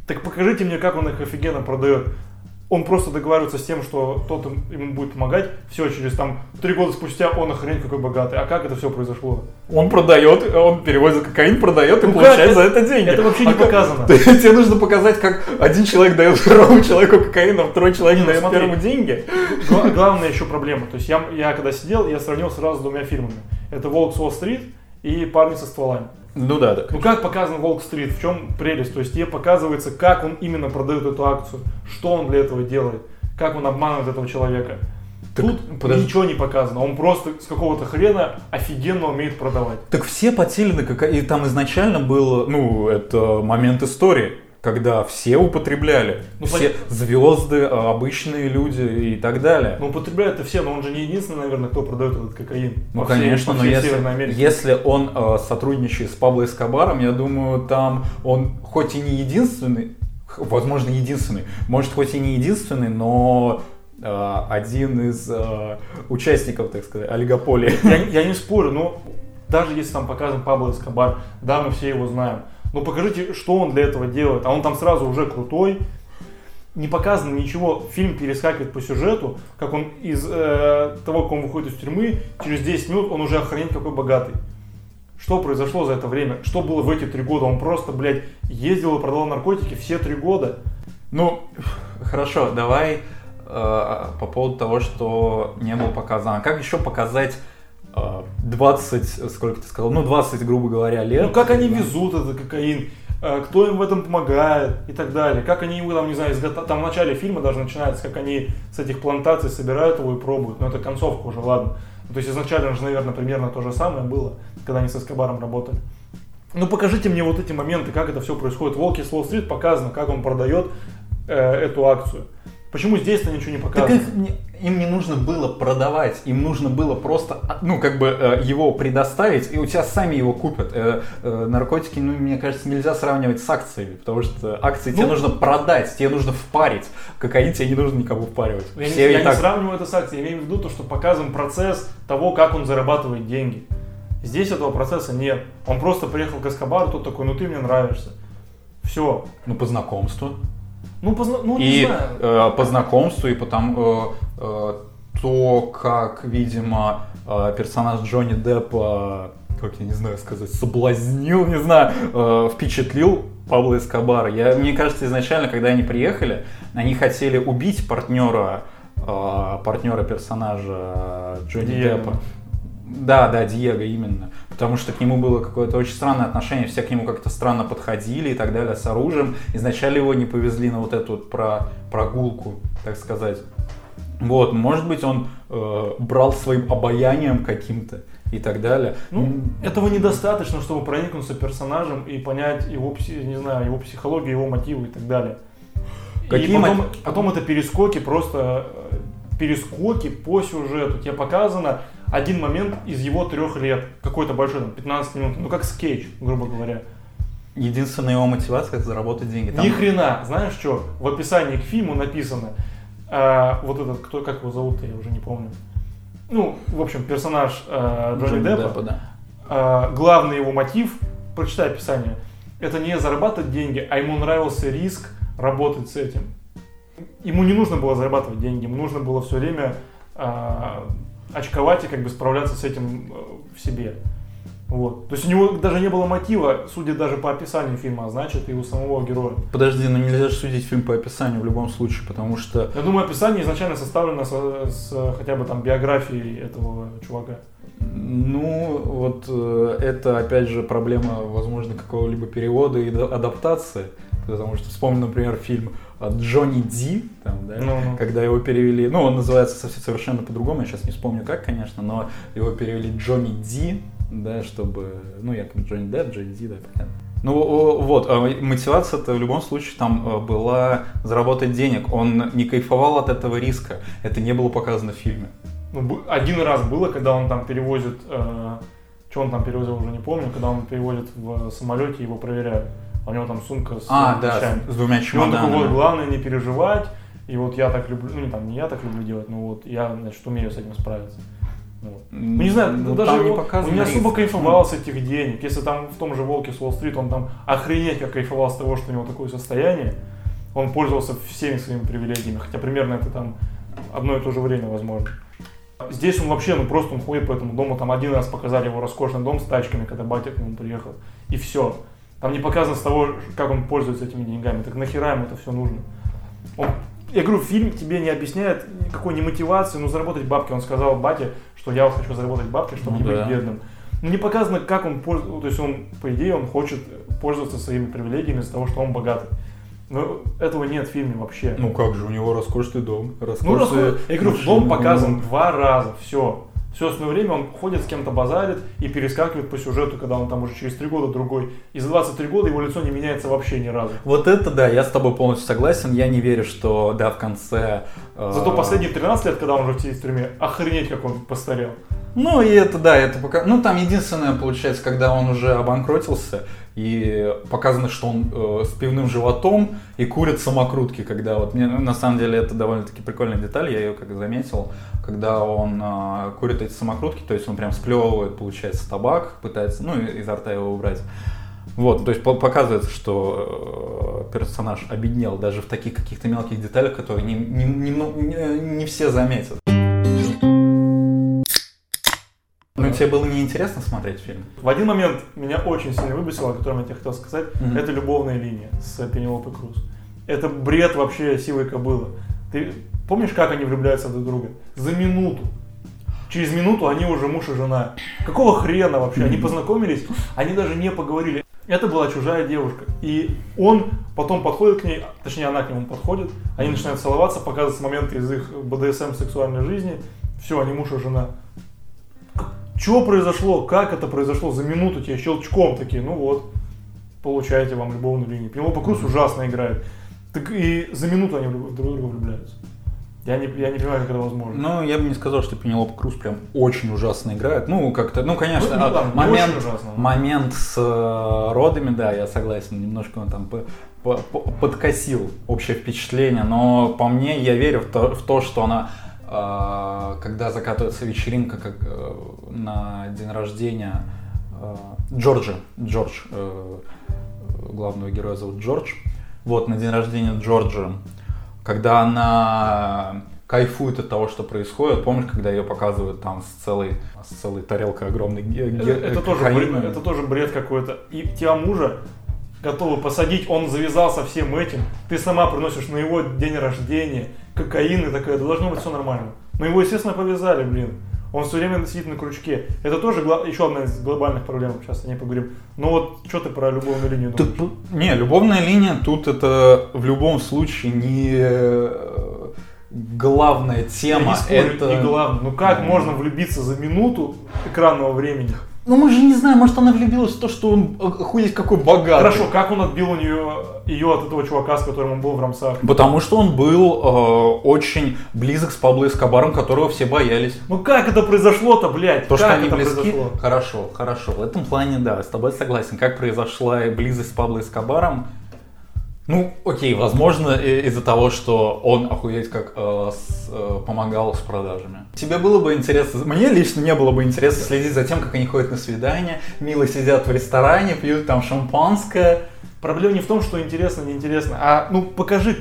Так покажите мне, как он их офигенно продает. Он просто договаривается с тем, что тот ему будет помогать. Все, через там три года спустя он охренеть какой богатый. А как это все произошло? Он продает, он перевозит кокаин, продает и Ну получает как? за это деньги. Это вообще не А как- показано. <laughs> Тебе нужно показать, как один человек дает второму человеку кокаин, а второй человек Не, ну дает смотри. первому деньги. Гла- главная еще проблема. То есть я, я когда сидел, я сравнил сразу с двумя фильмами. Это «Волк с Уолл-стрит» и «Парни со стволами». Ну да, да. Ну как показан «Волк-стрит», в чем прелесть? То есть тебе показывается, как он именно продает эту акцию, что он для этого делает, как он обманывает этого человека. Так, Тут подожди. ничего не показано. Он просто с какого-то хрена офигенно умеет продавать. Так все потели как и там изначально был, ну, это момент истории, когда все употребляли, Ну, все звезды, а, обычные люди и так далее. Ну, употребляют это все, но он же не единственный, наверное, кто продает этот кокаин. Ну, всей- конечно, но если, если он э, сотрудничает с Пабло Эскобаром, я думаю, там он хоть и не единственный, возможно, единственный, может, хоть и не единственный, но э, один из э, участников, так сказать, олигополии. Я, я не спорю, но даже если там показан Пабло Эскобар, да, мы все его знаем, но покажите, что он для этого делает, а он там сразу уже крутой, не показано ничего, фильм перескакивает по сюжету, как он из э, того, как он выходит из тюрьмы, через 10 минут он уже охренеть какой богатый. Что произошло за это время? Что было в эти три года? Он просто, блядь, ездил и продавал наркотики все три года. Ну, хорошо, давай э, по поводу того, что не было показано. Как еще показать 20, сколько ты сказал, ну 20, грубо говоря, лет? Ну как они Да. везут этот кокаин, э, кто им в этом помогает и так далее. Как они его там, не знаю, изгота- там в начале фильма даже начинается, как они с этих плантаций собирают его и пробуют. Но это концовка уже, ладно. Ну, то есть изначально же, наверное, примерно то же самое было, когда они с Эскобаром работали. Ну покажите мне вот эти моменты, как это все происходит. Волки с Уолл-стрит показано, как он продает э, эту акцию. Почему здесь-то ничего не Так показано? их не- им не нужно было продавать, им нужно было просто, а, ну, как бы э, его предоставить, и у тебя сами его купят. Э, э, наркотики, ну, мне кажется, нельзя сравнивать с акциями, потому что акции тебе Ну- нужно продать, тебе нужно впарить. Кокаин тебе не нужно никому впаривать. Я, не, Все и я не так- сравниваю это с акцией, я имею в виду то, что показан процесс того, как он зарабатывает деньги. Здесь этого процесса нет. Он просто приехал к Эскобару, тот такой, ну ты мне нравишься. Все. Ну, по знакомству. Ну, позна- ну не и знаю. э, по знакомству, и потому э, э, то, как, видимо, э, персонаж Джонни Деппа, как я не знаю сказать, соблазнил, не знаю, э, впечатлил Пабло Эскобара. Я, мне кажется, изначально, когда они приехали, они хотели убить партнера, э, партнера персонажа Джонни Диего. Деппа. Да, да, Диего именно. Потому что к нему было какое-то очень странное отношение, все к нему как-то странно подходили и так далее с оружием. Изначально его не повезли на вот эту вот про, прогулку, так сказать. Вот, может быть, он э, брал своим обаянием каким-то и так далее. Ну, этого недостаточно, чтобы проникнуться персонажем и понять его, не знаю, его психологию, его мотивы и так далее. Какие и потом, мо- потом это перескоки, просто э, перескоки по сюжету. Тебе показано один момент из его трех лет, какой-то большой, там, 15 минут, ну как скетч, грубо говоря. Единственная его мотивация это заработать деньги. Там- Ни хрена, знаешь что? В описании к фильму написано, а, вот этот, кто, как его зовут, я уже не помню. Ну, в общем, персонаж а, Джонни, Джонни Деппа, Деппа, да. а, главный его мотив, прочитай описание, это не зарабатывать деньги, а ему нравился риск работать с этим. Ему не нужно было зарабатывать деньги, ему нужно было все время а, очковать и как бы справляться с этим э, в себе. Вот. То есть у него даже не было мотива, судя даже по описанию фильма, а значит и у самого героя. Подожди, ну нельзя же судить фильм по описанию в любом случае, потому что Я думаю, описание изначально составлено со- с, хотя бы там биографией этого чувака. Ну, вот э, это, опять же, проблема, возможно, какого-либо перевода и да- адаптации. Потому что вспомню, например, фильм от Джонни Ди, там, да, Ну-ну. когда его перевели, ну, он называется совсем совершенно по-другому, я сейчас не вспомню как, конечно, но его перевели Джонни Ди, да, чтобы, ну, я как Джонни Депп, Джонни Ди, да, понятно. Ну вот, а мотивация-то в любом случае там э, была заработать денег. Он не кайфовал от этого риска. Это не было показано в фильме. Ну, один раз было, когда он там перевозит, э, что он там перевозил, уже не помню, когда он перевозит в самолете, его проверяют. А у него там сумка с А, да, вещами. с, двумя И он такой, вот, чемоданами. главное не переживать, и вот я так люблю, ну не там, не я так люблю делать, но вот я, значит, умею с этим справиться. Вот. Ну, не знаю, Ну, даже там не его- показано он не особо риск. кайфовал с этих денег. Если там в том же Волке с Уолл-стрит, он там охренеть как кайфовал с того, что у него такое состояние. Он пользовался всеми своими привилегиями, хотя примерно это там одно и то же время возможно. Здесь он вообще, ну просто он ходит по этому дому, там один раз показали его роскошный дом с тачками, когда батя к нему приехал, и все. Там не показано с того, как он пользуется этими деньгами, так нахера ему это все нужно? Он, я говорю, фильм тебе не объясняет никакой не мотивации, ну заработать бабки. Он сказал батя, что я хочу заработать бабки, чтобы Ну не да. быть бедным. Но не показано, как он пользуется, то есть он, по идее, он хочет пользоваться своими привилегиями из-за того, что он богатый. Но этого нет в фильме вообще. Ну как же, у него роскошный дом, Ну, роскошные расход- я говорю, дом показан ну, два раза, все. Все остальное время он ходит с кем-то базарит и перескакивает по сюжету, когда он там уже через три года другой. И за 23 года его лицо не меняется вообще ни разу. Вот это да, я с тобой полностью согласен. Я не верю, что да, в конце. э, Зато последние 13 лет, когда он уже в тюрьме, охренеть, как он постарел. Ну и это да, это пока. Ну там единственное получается, когда он уже обанкротился и показано, что он э, с пивным животом и курит самокрутки, когда вот мне на самом деле это довольно-таки прикольная деталь, я ее как заметил, когда он э, курит эти самокрутки, то есть он прям сплевывает, получается, табак, пытается, ну изо рта его убрать. Вот, то есть по- показывается, что э, персонаж обеднел даже в таких каких-то мелких деталях, которые не, не, не- не все заметят. Тебе было неинтересно смотреть фильм? В один момент меня очень сильно выбесило, о котором я тебе хотел сказать, Мгм. это любовная линия с Пенелопой Круз. Это бред вообще сивой кобылы. Ты помнишь, как они влюбляются друг в друга? За минуту. Через минуту они уже муж и жена. Какого хрена вообще? Они познакомились, они даже не поговорили. Это была чужая девушка. И он потом подходит к ней, точнее она к нему подходит, они начинают целоваться, показываются моменты из их БДСМ сексуальной жизни. Все, они муж и жена. Что произошло? Как это произошло? За минуту тебе щелчком такие, ну вот, получаете вам любовную линию. Пенелопа Круз ужасно играет. Так и за минуту они в друг друга влюбляются. Я не, я не понимаю, как это возможно. Ну, я бы не сказал, что Пенелопа Круз прям очень ужасно играет. Ну, как-то, ну, конечно, Ну, да, не момент, ужасно. момент с э, родами, да, я согласен, немножко он там по- по- по- подкосил общее впечатление, но по мне я верю в то, в то что она, когда закатывается вечеринка как, э, на день рождения э, Джорджа, Джордж, э, главного героя зовут Джордж, вот, на день рождения Джорджа, когда она кайфует от того, что происходит. Помнишь, когда ее показывают там с целой, с целой тарелкой огромной ге- Это, ге- это тоже бред, это тоже бред какой-то. И тебя мужа готовы посадить, он завязался всем этим. Ты сама приносишь на его день рождения кокаин и такая, да должно быть все нормально. Но его, естественно, повязали, блин. Он все время сидит на крючке. Это тоже еще одна из глобальных проблем, сейчас о ней поговорим. Но вот что ты про любовную линию думаешь? Тут- не, любовная линия тут это в любом случае не э, главная Я тема. не спорю, это... не главное. Ну как Ну. можно влюбиться за минуту экранного времени? Ну мы же не знаем, может она влюбилась в то, что он охуеть какой богатый. Хорошо, как он отбил у нее ее от этого чувака, с которым он был в Рамсах? Потому что он был э, очень близок с Пабло Эскобаром, которого все боялись. Ну как это произошло-то, блядь? То, как что они это близки, произошло? хорошо, хорошо. В этом плане, да, с тобой согласен. Как произошла близость с Пабло Эскобаром? Ну, окей, возможно, из-за того, что он, охуеть, как э, с- э, помогал с продажами. Тебе было бы интересно, мне лично не было бы интересно следить за тем, как они ходят на свидания, мило сидят в ресторане, пьют там шампанское. Проблема не в том, что интересно, неинтересно, а ну покажи,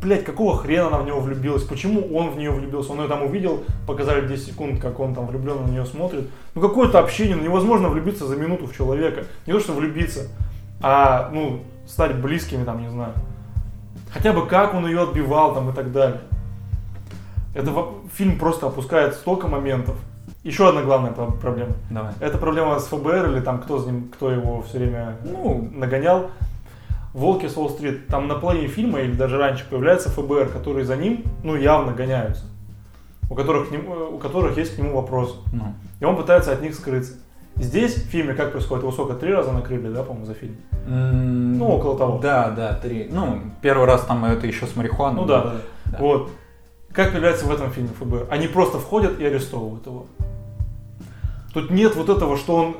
блядь, какого хрена она в него влюбилась, почему он в нее влюбился, он ее там увидел, показали 10 секунд, как он там влюбленно на нее смотрит. Ну какое-то общение, ну невозможно влюбиться за минуту в человека, не то что влюбиться, а ну стать близкими там, не знаю. Хотя бы как он ее отбивал там и так далее. Это фильм просто опускает столько моментов. Еще одна главная про- проблема. Давай. Это проблема с ФБР или там кто, с ним, кто его все время Ну. нагонял. Волки с Уолл-стрит. Там на половине фильма или даже раньше появляется ФБР, которые за ним, ну, явно гоняются. У которых, э, у которых есть к нему вопросы. Ну. И он пытается от них скрыться. Здесь в фильме как происходит? Его сколько? Три раза накрыли, да, по-моему, за фильм? М, Ну, около того. Да, да, три. Ну, первый раз там это еще с марихуаной. Ну да, да, да. Вот. Как появляется в этом фильме ФБР? Они просто входят и арестовывают его. Тут нет вот этого, что он...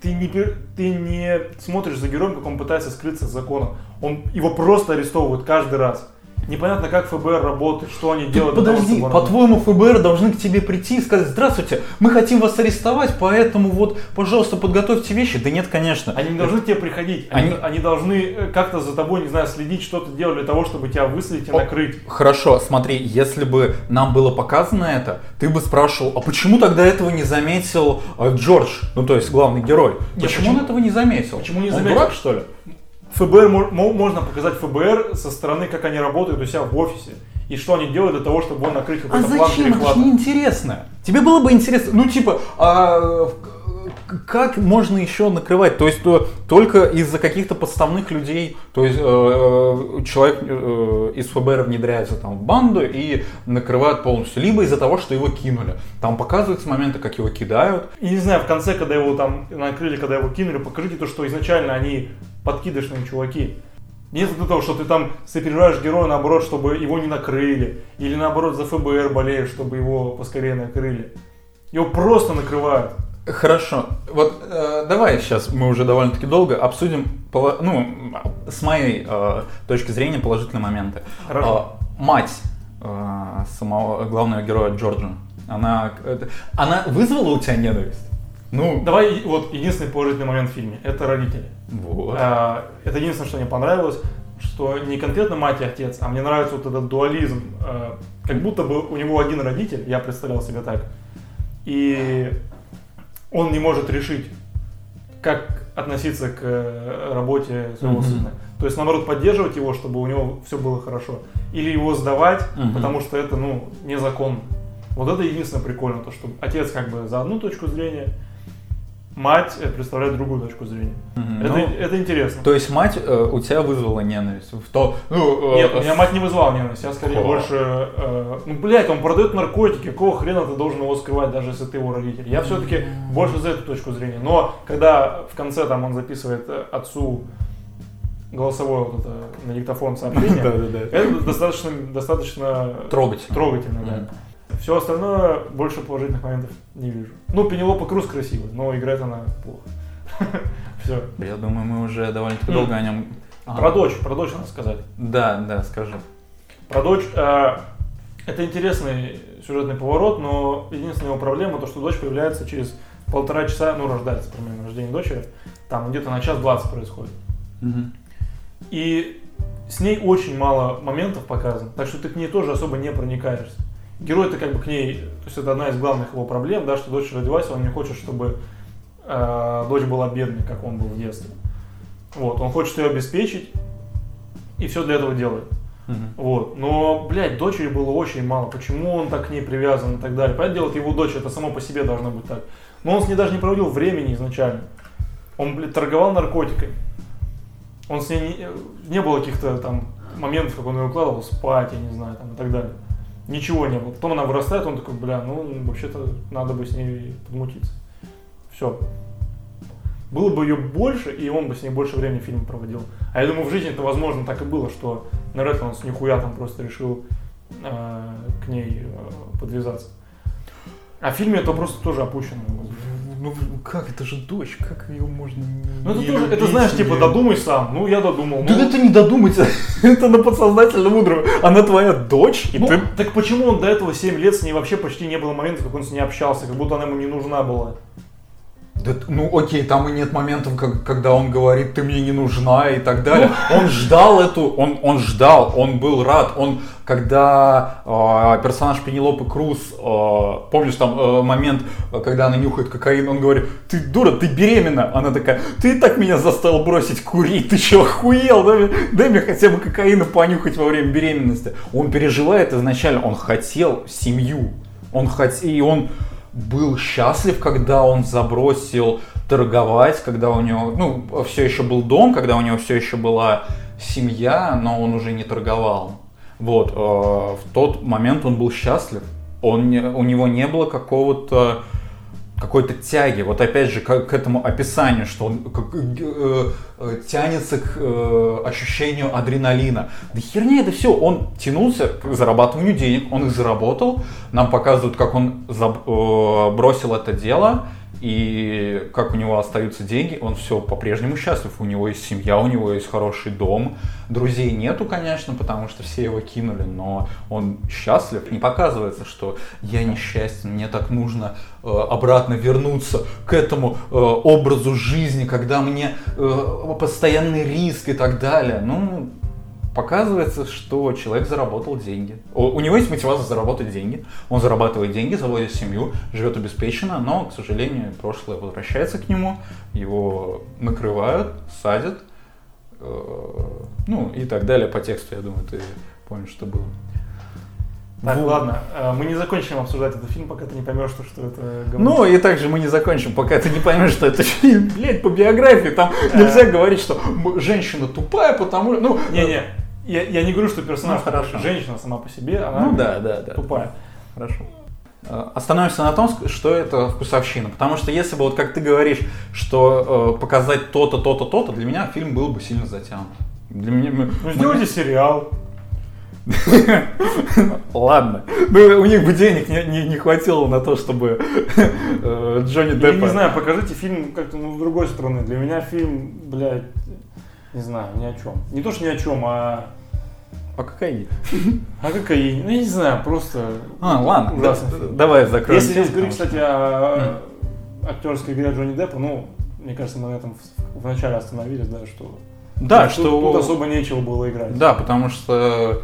Ты не, ты не смотришь за героем, как он пытается скрыться с законом. Он, его просто арестовывают каждый раз. Непонятно, как ФБР работает, что они делают. того, Подожди, по-твоему ФБР должны к тебе прийти и сказать, здравствуйте, мы хотим вас арестовать, поэтому вот, пожалуйста, подготовьте вещи. Да нет, конечно. Они не должны к тебе приходить. Они, Они- они должны э, как-то за тобой, не знаю, следить, что-то делать для того, чтобы тебя выследить и О, накрыть. Хорошо, смотри, если бы нам было показано это, ты бы спрашивал, а почему тогда этого не заметил э, Джордж, ну то есть главный герой? Нет, почему, почему- он этого не заметил? почему не Он заметил? дурак, что ли? ФБР мо- мо- можно показать ФБР со стороны, как они работают у себя в офисе. И что они делают для того, чтобы он накрыть А какой-то план зачем? Это же неинтересно. Тебе было бы интересно, ну типа, а, как можно еще накрывать? То есть то, только из-за каких-то подставных людей, то есть э, э, человек э, из ФБР внедряется там в банду и накрывает полностью, либо из-за того, что его кинули. Там показываются моменты, как его кидают. И не знаю, в конце, когда его там накрыли, когда его кинули, покажите то, что изначально они подкидышные чуваки. Нет того, что ты там сопереживаешь героя, наоборот, чтобы его не накрыли. Или наоборот, за ФБР болеешь, чтобы его поскорее накрыли. Его просто накрывают. Хорошо. Вот э, давай сейчас мы уже довольно-таки долго обсудим, ну, с моей э, точки зрения положительные моменты. Хорошо. Э, мать э, самого главного героя Джорджа, она, это- она вызвала у тебя ненависть? Ну, Давай, вот единственный положительный момент в фильме. Это родители. вот. А, Это единственное, что мне понравилось, что не конкретно мать и отец, а мне нравится вот этот дуализм. а, Как будто бы у него один родитель, я представлял себе так, и он не может решить, как относиться к э, работе своего Мгм. сына. То есть, наоборот, поддерживать его, чтобы у него все было хорошо. Или его сдавать, Мгм. потому что это, ну, незаконно. Вот это единственное прикольно, то, что отец как бы за одну точку зрения, мать э, представляет другую точку зрения. Мгм. Это, Ну, это интересно. То есть мать э, у тебя вызвала ненависть? В то, ну, э, Нет, у меня мать не вызвала ненависть, я скорее О. больше... э, ну, блядь, он продает наркотики, какого хрена ты должен его скрывать, даже если ты его родитель? Я все-таки больше за эту точку зрения. Но когда в конце там он записывает э, отцу голосовое вот это на диктофон сообщение, <laughs> это достаточно, достаточно Трогательно. трогательно, да. Все остальное больше положительных моментов не вижу. Ну, Пенелопа Круз красивая, но играет она плохо. <laughs> Все. Я думаю, мы уже довольно-таки долго о нем... Про дочь, про дочь надо сказать. Да, да, скажи. Про дочь. э, это интересный сюжетный поворот, но единственная его проблема то, что дочь появляется через полтора часа, ну, рождается примерно рождение дочери. Там где-то на час 20 происходит. И с ней очень мало моментов показано, так что ты к ней тоже особо не проникаешься. Герой-то как бы к ней, то есть это одна из главных его проблем, да, что дочь родилась, он не хочет, чтобы э, дочь была бедной, как он был в детстве. Вот, он хочет ее обеспечить, и все для этого делает. Мгм. Вот. Но, блядь, дочери было очень мало. Почему он так к ней привязан и так далее. Понятное дело, это его дочь, это само по себе должно быть так. Но он с ней даже не проводил времени изначально. Он, блядь, торговал наркотиками. Он с ней не, не было каких-то там моментов, как он ее укладывал спать, я не знаю, там и так далее. Ничего не было. Потом она вырастает, он такой, бля, ну, вообще-то надо бы с ней подмутиться. Все. Было бы ее больше, и он бы с ней больше времени фильм проводил. А я думаю, в жизни это возможно так и было, что навряд ли он с нихуя там просто решил э, к ней э, подвязаться. А в фильме это просто тоже опущено. Ну как, это же дочь, как ее можно не Ну это тоже, это знаешь, типа додумай сам. Ну я додумал. Да ну, это не додуматься, <laughs> это на подсознательном уровне. Она твоя дочь, и ну, ты... так почему он до этого 7 лет с ней вообще почти не было моментов, как он с ней общался, как будто она ему не нужна была. Да, ну окей, там и нет моментов, как- когда он говорит, ты мне не нужна и так далее. Он ждал эту, он, он ждал, он был рад. Он, когда э, персонаж Пенелопы Круз, э, помнишь там э, момент, когда она нюхает кокаин, он говорит, ты дура, ты беременна. Она такая, ты так меня заставил бросить курить, ты что, охуел? Дай, дай мне хотя бы кокаина понюхать во время беременности. Он переживает изначально, он хотел семью. Он хотел, и он был счастлив, когда он забросил торговать, когда у него, ну, все еще был дом, когда у него все еще была семья, но он уже не торговал. Вот, э, в тот момент он был счастлив. Он, у него не было какого-то какой-то тяги, вот опять же к, к этому описанию, что он как, э, э, тянется к э, ощущению адреналина. Да херня это все, он тянулся к зарабатыванию денег, он их заработал, нам показывают, как он заб- э, бросил это дело, и как у него остаются деньги, он все по-прежнему счастлив, у него есть семья, у него есть хороший дом, друзей нету, конечно, потому что все его кинули, но он счастлив, не показывается, что я несчастен, мне так нужно э, обратно вернуться к этому э, образу жизни, когда мне э, постоянный риск и так далее. Ну, показывается, что человек заработал деньги. У, него есть мотивация заработать деньги. Он зарабатывает деньги, заводит семью, живет обеспеченно, но, к сожалению, прошлое возвращается к нему, его накрывают, садят, э, ну и так далее по тексту, я думаю, ты помнишь, что было. Так, Вот. ладно, э, мы не закончим обсуждать этот фильм, пока ты не поймешь, что, что это говно. Ну и также мы не закончим, пока ты не поймешь, что это фильм, блядь, по биографии. Там нельзя говорить, что женщина тупая, потому что... Ну, Не-не, я, я не говорю, что персонаж Ну, хорошо. женщина сама по себе, она Ну да, да, да. тупая. Хорошо. Э, Остановимся на том, что это вкусовщина. Потому что если бы, вот как ты говоришь, что э, показать то-то, то-то, то-то, для меня фильм был бы сильно затянут. Для меня... Ну мы- сделайте сериал. Ладно. Ну, у них бы денег не, не- не хватило на то, чтобы э, Джонни Я Деппа... не знаю, покажите фильм как-то ну, с другой стороны. Для меня фильм, блядь, не знаю, ни о чем. Не то, что ни о чем, а А какая? <laughs> о кокаине. Ну, я не знаю, просто А, ладно. да- давай закроем. Если здесь говорить, потому кстати, о актерской игре Джонни Деппа, ну, мне кажется, мы на этом вначале остановились, да, что... Да, тут- что... Тут особо нечего было играть. Да, потому что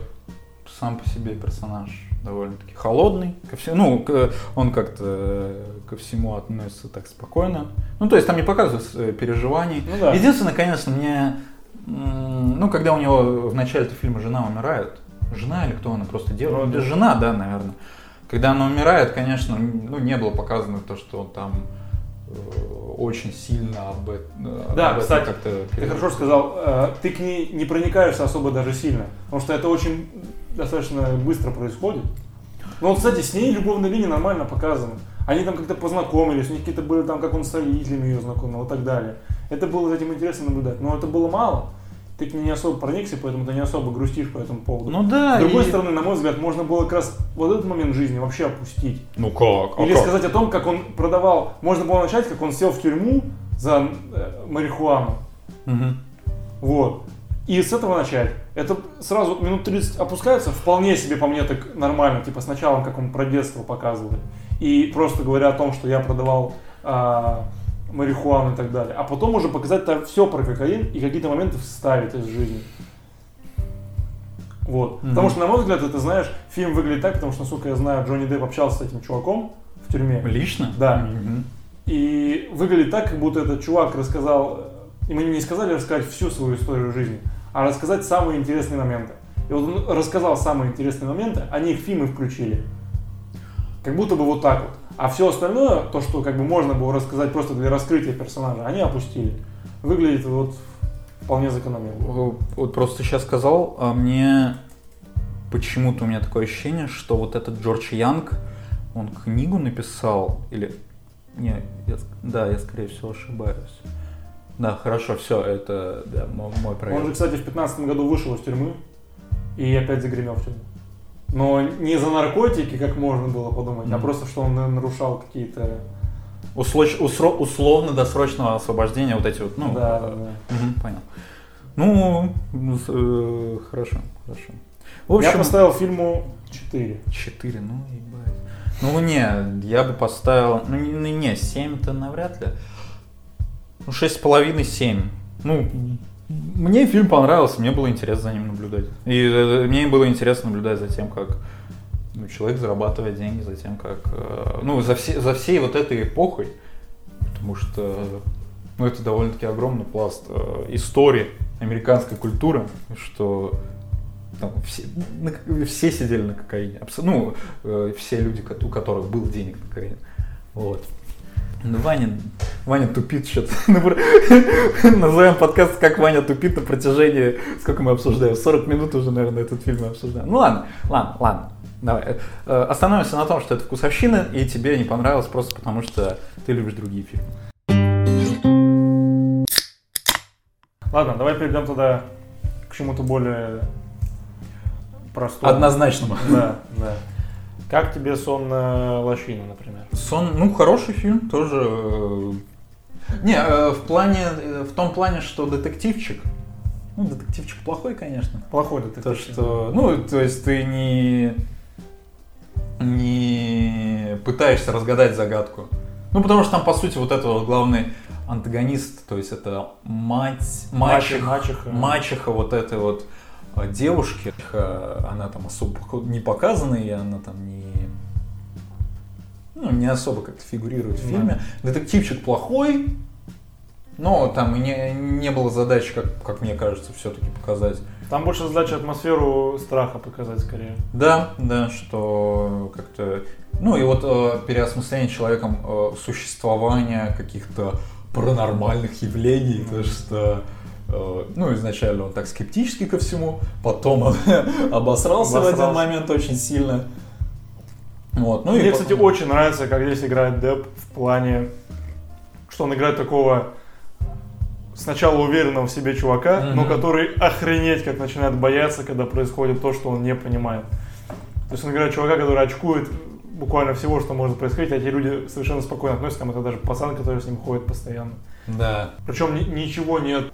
сам по себе персонаж довольно-таки холодный. Ко всему, ну, к- он как-то э, ко всему относится так спокойно. Ну, то есть там не показывают э, переживаний. Ну да. Единственное, конечно, мне... Ну, когда у него в начале этого фильма жена умирает, жена или кто она, просто девушка? Вроде. Жена, да, наверное. Когда она умирает, конечно, ну, не было показано то, что он там э, очень сильно об, эт- э, Да, об этом кстати, как-то Ты хорошо сказал, ты к ней не проникаешься особо даже сильно, потому что это очень достаточно быстро происходит. Но вот, кстати, с ней любовные линии нормально показаны. Они там как-то познакомились, у них какие-то были там, как он с родителями ее знакомил и так далее. Это было за этим интересно наблюдать, но это было мало. Ты к ней не особо проникся, поэтому ты не особо грустишь по этому поводу. Ну да. С другой и- стороны, на мой взгляд, можно было как раз вот этот момент жизни вообще опустить. Ну как? Или сказать о том, как он продавал. Можно было начать, как он сел в тюрьму за э, марихуану. Мгм. Вот. И с этого начать. Это сразу минут 30 опускается, вполне себе по мне так нормально, типа с началом, как он про детство показывает. И просто говоря о том, что я продавал а, марихуану и так далее. А потом уже показать все про кокаин и какие-то моменты вставить из жизни. Вот. Мгм. Потому что, на мой взгляд, это, знаешь, фильм выглядит так, потому что, насколько я знаю, Джонни Депп общался с этим чуваком в тюрьме. Лично? Да. Мгм. И выглядит так, как будто этот чувак рассказал, э, ему не сказали рассказать всю свою историю жизни, а рассказать самые интересные моменты. И вот он рассказал самые интересные моменты, они их фильмы включили. Как будто бы вот так вот. А все остальное, то, что как бы можно было рассказать просто для раскрытия персонажа, они опустили. Выглядит вот вполне закономерно. Вот просто сейчас сказал, а мне почему-то у меня такое ощущение, что вот этот Джордж Янг, он книгу написал, или... Не, я да, я скорее всего ошибаюсь. Да, хорошо, все, это да, мой, проект. Он же, кстати, в 15 году вышел из тюрьмы и опять загремел в тюрьму. Но не за наркотики, как можно было подумать, а Мгм. просто, что он нарушал какие-то... Услоч- усро- условно-досрочного освобождения, вот эти вот, ну, да, да, да. мгм, понял. Ну, э, хорошо, хорошо. В Я общем, поставил фильму 4. 4, ну ебать. Ну не, я бы поставил, ну не, не 7-то навряд ли. Ну 6,5-7. Ну, мне фильм понравился, мне было интересно за ним наблюдать. И э, мне было интересно наблюдать за тем, как ну, человек зарабатывает деньги, за тем, как... э, ну, за, все, за всей вот этой эпохой. Потому что ну, это довольно-таки огромный пласт э, истории американской культуры, что там все, на все сидели на кокаине. Абсо- ну, э, все люди, у которых был денег на кокаин. Вот. Ну, Ваня, Ваня тупит что-то. <laughs> <laughs> Назовем подкаст «Как Ваня тупит» на протяжении, сколько мы обсуждаем, 40 минут уже, наверное, этот фильм мы обсуждаем. Ну ладно, ладно, ладно. Давай. Э, Остановимся на том, что это вкусовщина, и тебе не понравилось просто потому, что ты любишь другие фильмы. Ладно, давай перейдем тогда к чему-то более простому. Однозначному. Да, да. Как тебе «Сонная лощина», например? Сон, ну, хороший фильм, тоже. э, Не, э, в плане, э, в том плане, что детективчик. Ну, детективчик плохой, конечно. Плохой детектив. То, что, ну, то есть ты не, не пытаешься разгадать загадку. Ну, потому что там, по сути, вот это вот главный антагонист, то есть это мать, мачеха, мачеха. мачеха вот этой вот девушки, она там особо не показана, и она там не, ну, не особо как-то фигурирует в Да. фильме. Детективчик плохой, Но там и не, не было задачи, как, как мне кажется, все-таки показать. Там больше задача атмосферу страха показать скорее. Да, да, что как-то... Ну и вот э, переосмысление человеком э, существования каких-то паранормальных явлений, то что э, ну, изначально он так скептически ко всему, потом он <laughs> обосрался, в один Обосрался. момент очень сильно. Вот, ну и Мне, потом- кстати, очень нравится, как здесь играет Деп в плане, что он играет такого сначала уверенного в себе чувака, Мгм. но который охренеть как начинает бояться, когда происходит то, что он не понимает. То есть он играет чувака, который очкует буквально всего, что может происходить, а эти люди совершенно спокойно относятся, там это даже пацан, который с ним ходит постоянно. Да. Причем ни- ничего нет,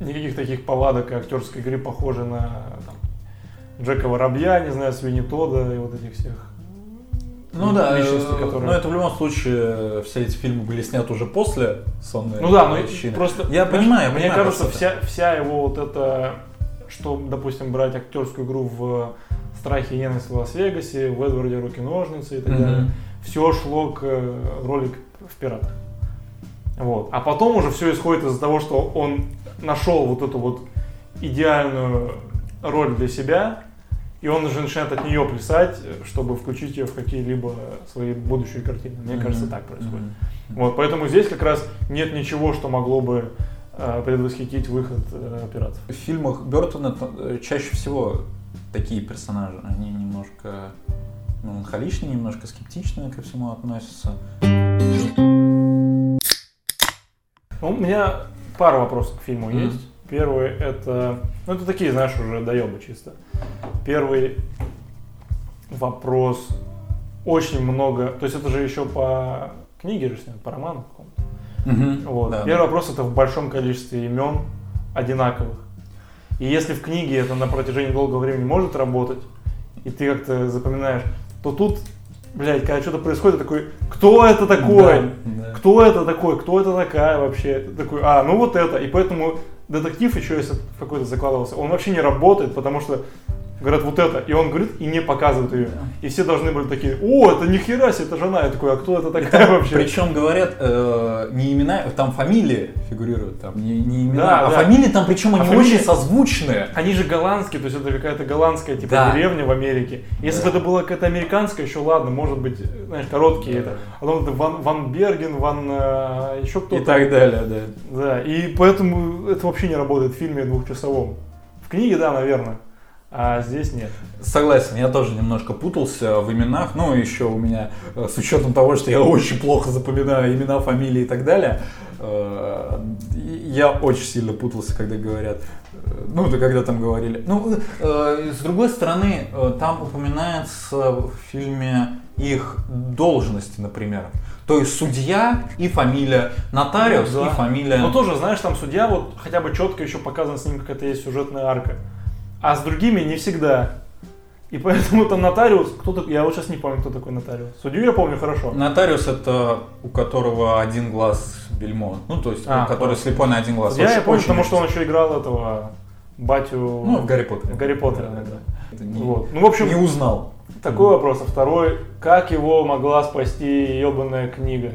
никаких таких повадок и актерской игры, похожей на там, Джека Воробья, не знаю, Свини Тода и вот этих всех Ну да, личности, э, которые- но это в любом случае все эти фильмы были сняты уже после сонной Ну да, но лощины». просто... Я понимаю, я Мне понимаю кажется, вся, вся его вот это, что, допустим, брать актерскую игру в «Страхе и ненависти в Лас-Вегасе», в «Эдварде руки-ножницы» и так Мгм. далее, все шло к э, роли в «Пиратах». Вот. А потом уже все исходит из-за того, что он нашел вот эту вот идеальную роль для себя, и он уже начинает от нее плясать, чтобы включить ее в какие-либо свои будущие картины. Мне кажется, так происходит. Вот, поэтому здесь как раз нет ничего, что могло бы э, предвосхитить выход э, пиратов. В фильмах Бертона э, чаще всего такие персонажи, они немножко меланхоличные, немножко скептично ко всему относятся. Ну, у меня пара вопросов к фильму Мгм. есть. Первый это, ну это такие, знаешь, уже доебы чисто. Первый вопрос, очень много, то есть это же еще по книге же снят, по роману какому-то. Вот. Да. Первый вопрос это в большом количестве имен одинаковых. И если в книге это на протяжении долгого времени может работать, и ты как-то запоминаешь, то тут, блядь, когда что-то происходит, такой, кто это такой? Да, да. Кто это такой? Кто это такая вообще? Ты такой, а, ну вот это. И поэтому детектив еще если какой-то закладывался, он вообще не работает, потому что говорят вот это, и он говорит и не показывает ее. И все должны были такие, о, это ни хера себе, это жена. Я такой, а кто это такая вообще? Причем говорят э, не имена, там фамилии фигурируют, там не, не имена, Да, а да. фамилии там причем А они фамилии- очень созвучные. Они же голландские, то есть это какая-то голландская типа Да. деревня в Америке. Если Да. бы это была какая-то американская, еще ладно, может быть, знаешь, короткие это. А потом это Ван, Ван Берген, Ван э, еще кто-то. И так далее, да. Да, и поэтому это вообще не работает в фильме двухчасовом. В книге, да, наверное, а здесь нет. Согласен, я тоже немножко путался в именах, ну еще у меня, э, с учетом того, что я <laughs> очень плохо запоминаю имена, фамилии и так далее, э, я очень сильно путался, когда говорят, э, ну, да когда там говорили. Ну, с другой стороны, там упоминается в фильме их должности, например. То есть судья и фамилия, нотариус Ну да. и фамилия. Но тоже, знаешь, там судья вот хотя бы четко еще показан с ним какая-то есть сюжетная арка. А с другими не всегда. И поэтому там нотариус, кто-то, я вот сейчас не помню, кто такой нотариус. Судью я помню хорошо. Нотариус это у которого один глаз бельмо. Ну, то есть, А, который понял. слепой на один глаз. Я Очень- помню, очень потому что он еще играл этого батю Ну, в Гарри Поттере. Гарри Поттере, да. да. Это не, Вот. Ну, в общем, не узнал. такой вопрос. А второй, как его могла спасти ебаная книга?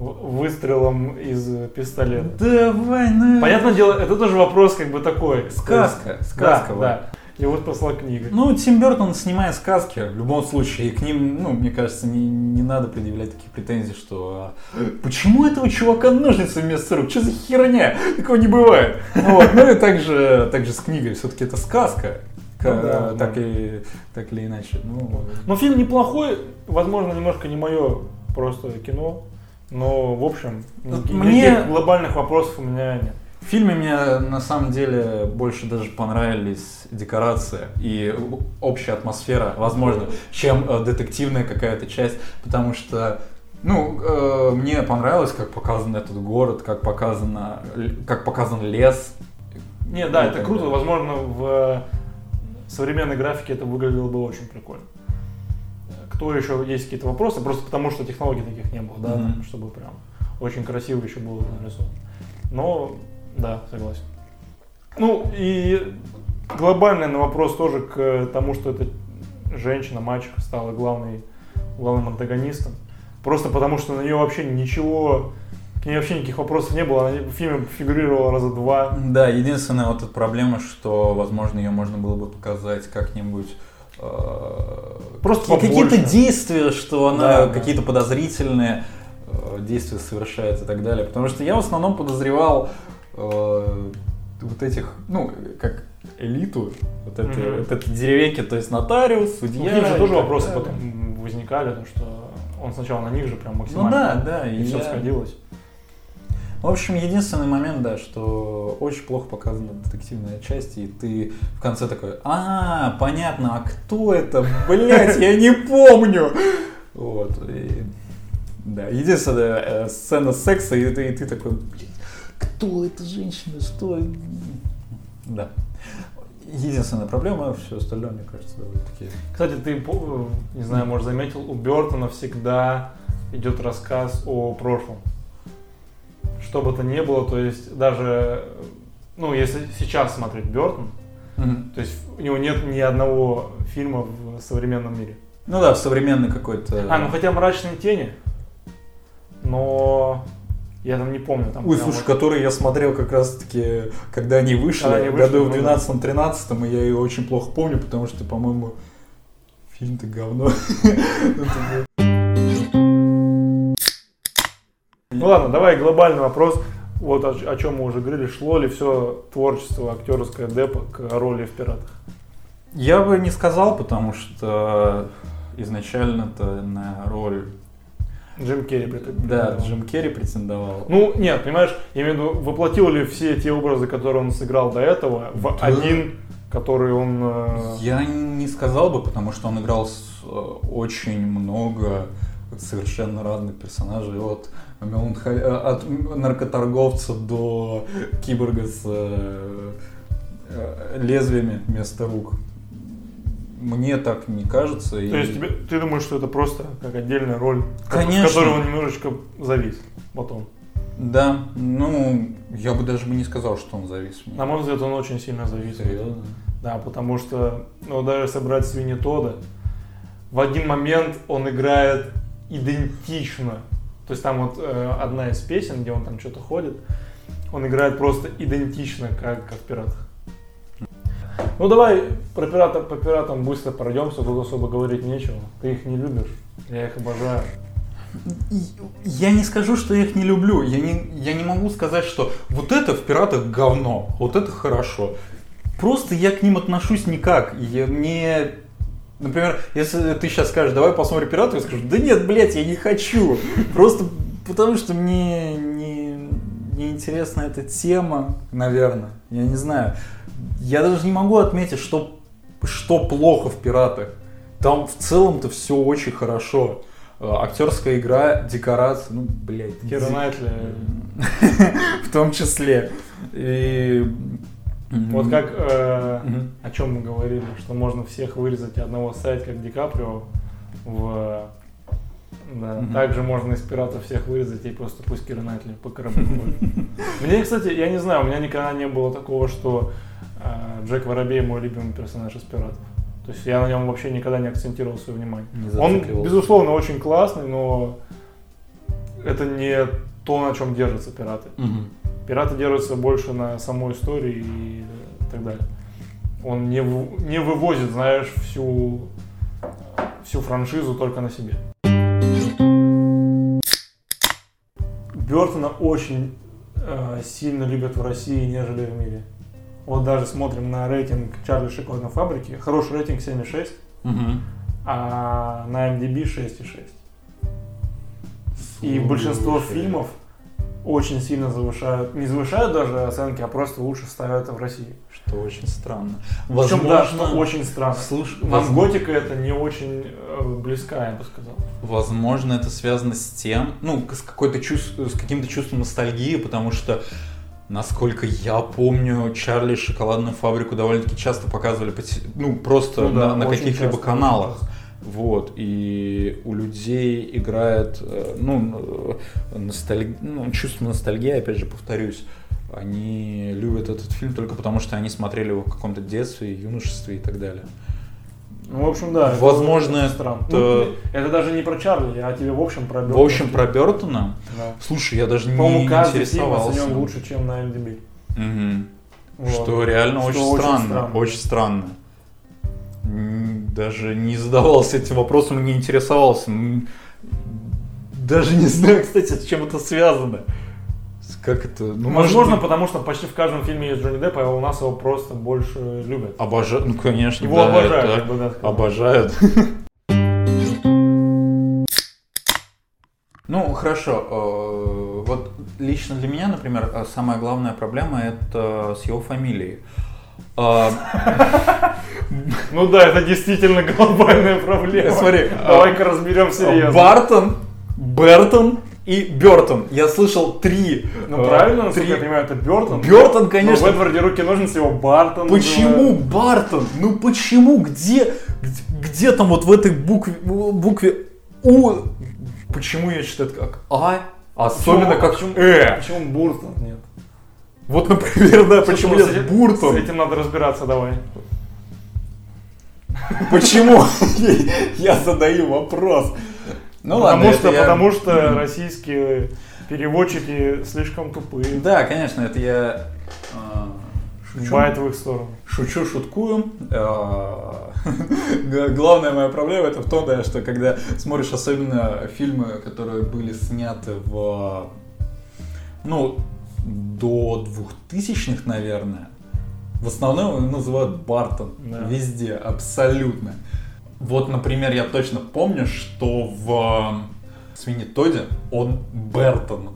Выстрелом из пистолета. Давай, ну... Понятное дело, это тоже вопрос как бы такой. Сказка, есть- сказка, Да, вот. да. Его спасла книга. Ну, Тим Бертон снимает сказки в любом случае, и к ним, ну, мне кажется, не, не надо предъявлять таких претензий, что а, почему этого чувака ножницы вместо рук? Что за херня? Такого не бывает. Вот. Ну и также, также с книгой, все-таки это сказка. К- Ну да, так, да. и, так или иначе. Ну, Но фильм неплохой, возможно, немножко не мое просто кино. Но, в общем, никаких Мне- никаких глобальных вопросов у меня нет. В фильме мне на самом деле больше даже понравились декорации и общая атмосфера, возможно, чем э, детективная какая-то часть, потому что ну, э, мне понравилось, как показан этот город, как показано, как показан лес. Не, да, Ну, это круто. далее. Возможно, в современной графике это выглядело бы очень прикольно. Кто еще есть какие-то вопросы? Просто потому, что технологий таких не было, да, Мгм. там, чтобы прям очень красиво еще было нарисовано. Но, да, согласен. Ну, и глобальный на вопрос тоже к тому, что эта женщина, мальчик стала главной, главным антагонистом. Просто потому, что на нее вообще ничего К ней вообще никаких вопросов не было, она в фильме фигурировала раза два. Да, единственная вот эта проблема, что, возможно, ее можно было бы показать как-нибудь Просто какие- какие-то действия, что она Да, да. какие-то подозрительные э, действия совершает и так далее. Потому что я в основном подозревал э, вот этих, ну, как элиту, вот, этой, Мгм. вот этой деревеньки, то есть нотариус, Ну, судья. к ним же тоже вопросы потом возникали, то, что он сначала на них же прям Ну максимально. да, да. И все я- сходилось. В общем, единственный момент, да, что очень плохо показана детективная часть, и ты в конце такой, а, понятно, а кто это? Блять, я не помню. Вот. и- Да, единственная э, сцена секса, и ты, и ты такой, блядь, кто эта женщина, что? Да. Единственная проблема, все остальное, мне кажется, довольно-таки... Кстати, ты, не знаю, может, заметил, у Бертона всегда идет рассказ о прошлом. Что бы то ни было, то есть даже, ну, если сейчас смотреть Бертон, то есть у него нет ни одного фильма в современном мире. Ну да, в современный какой-то... А, ну хотя «Мрачные тени», но я там не помню. Там Ой, слушай, вот- который я смотрел как раз таки, когда они вышли, Когда они вышли, году в ну да. 12-13, и я ее очень плохо помню, потому что, по-моему, фильм-то говно. <laughs> Ну ладно, давай глобальный вопрос. Вот о, о чем мы уже говорили, шло ли все творчество актерское Депа к роли в «Пиратах»? Я бы не сказал, потому что изначально-то на роль, Джим Керри. да, претендовал. Джим Керри претендовал. Ну, нет, понимаешь, я имею в виду, воплотил ли все те образы, которые он сыграл до этого, в Да. один, который он... э, Я не сказал бы, потому что он играл с, э, очень много совершенно разных персонажей. От, меланхо- э, от наркоторговца до киборга с э, э, лезвиями вместо рук. Мне так не кажется. и- То есть тебе, ты думаешь, что это просто как отдельная роль, в Конечно. которой он немножечко завис потом? Да, ну, я бы даже бы не сказал, что он завис. На мой взгляд, он очень сильно завис. Серьезно? Да, потому что, ну, даже собрать Свинни Тода, в один момент он играет идентично. То есть там вот э, одна из песен, где он там что-то ходит, он играет просто идентично, как, как в «Пиратах». Ну давай про пиратов, по пиратам быстро пройдемся, тут особо говорить нечего. Ты их не любишь, я их обожаю. Я не скажу, что я их не люблю. Я не, я не могу сказать, что вот это в пиратах говно, вот это хорошо. Просто я к ним отношусь никак. Я мне. Например, если ты сейчас скажешь, давай посмотрим пиратов, я скажу, да нет, блядь, я не хочу. Просто потому что мне не, не интересна эта тема, наверное. Я не знаю. Я даже не могу отметить, что, что плохо в пиратах. Там в целом-то все очень хорошо. Э, Актерская игра, декорации, ну, блядь. Кира Найтли. <laughs> В том числе. И... Вот как, э, Мгм. о чем мы говорили, что можно всех вырезать одного ставить, как Ди Каприо в... Да, Мгм. также можно из пиратов всех вырезать и просто пусть Кира Найтли по кораблю. Мне, кстати, я не знаю, у меня никогда не было такого, что э, Джек Воробей мой любимый персонаж из пиратов. То есть я на нем вообще никогда не акцентировал свое внимание. Он, безусловно, очень классный, но это не то, на чем держатся пираты. Мгм. Пираты держатся больше на самой истории и так далее. Он не, не вывозит, знаешь, всю, всю франшизу только на себе. Бертона очень э, сильно любят в России, нежели в мире. Вот даже смотрим на рейтинг Чарли шоколадной фабрики. Хороший рейтинг 7,6, Мгм. а на MDB 6,6. И большинство Слушай. фильмов очень сильно завышают, не завышают даже оценки, а просто лучше ставят в России. Что очень странно. Причем, да, что очень странно. Слушай, Нам возможно- готика это не очень э, близка, я бы сказал. Возможно, это связано с тем, ну, с какой-то чувств, с каким-то чувством ностальгии, потому что, насколько я помню, Чарли шоколадную фабрику довольно-таки часто показывали, ну, просто Ну да, на, на каких-либо каналах. часто. Вот, и у людей играет, э, ну, э, носталь- ну, чувство ностальгии, опять же, повторюсь, они любят этот фильм только потому, что они смотрели его в каком-то детстве, юношестве и так далее. Ну, в общем, да. это Возможно, очень странно. это- Ну, это даже не про Чарли, я тебе в общем про В общем, про Бертона. Да. Слушай, я даже не По-моему, каждый фильм интересовался. оценен лучше, чем на MDB. Мгм. Вот. Что реально Что очень, очень странно, странно. Очень странно. Даже не задавался этим вопросом не интересовался. Даже не знаю, <laughs> кстати, с чем это связано. Как это? Ну, может Возможно, быть, потому что почти в каждом фильме есть Джонни Депп, а у нас его просто больше любят. Обожаю, ну конечно, Его да, обожают, это как бы, да. Обожают. <laughs> Ну, хорошо. э, Вот лично для меня, например, э, самая главная проблема это с его фамилией. А, Ну да, это действительно глобальная проблема. Смотри, давай-ка разберем серьезно. Бартон, Бертон и Бертон. Я слышал три. Ну э, правильно, насколько я понимаю, это Бертон. Бертон, Но в конечно. Эдварде руки ножницы его Бартон. Почему. Бартон? Ну почему? Где, где, там вот в этой букве, букве У? Почему я читаю это как А? Особенно как Э. Почему Буртон нет? Вот, например, да, Слушай, почему нет с Буртон? С этим надо разбираться, давай. Почему? Я задаю вопрос. Ну потому ладно, что, это я- потому что российские переводчики слишком тупые. Да, конечно, это я а, шучу. Бает в их сторону. Шучу, шуткую. Г- Главная моя проблема это в том, да, что когда смотришь особенно фильмы, которые были сняты в, ну, до 2000-х, наверное, в основном его называют Бартон. Да. Везде, абсолютно. Вот, например, я точно помню, что в Свинни Тоде он Бертон.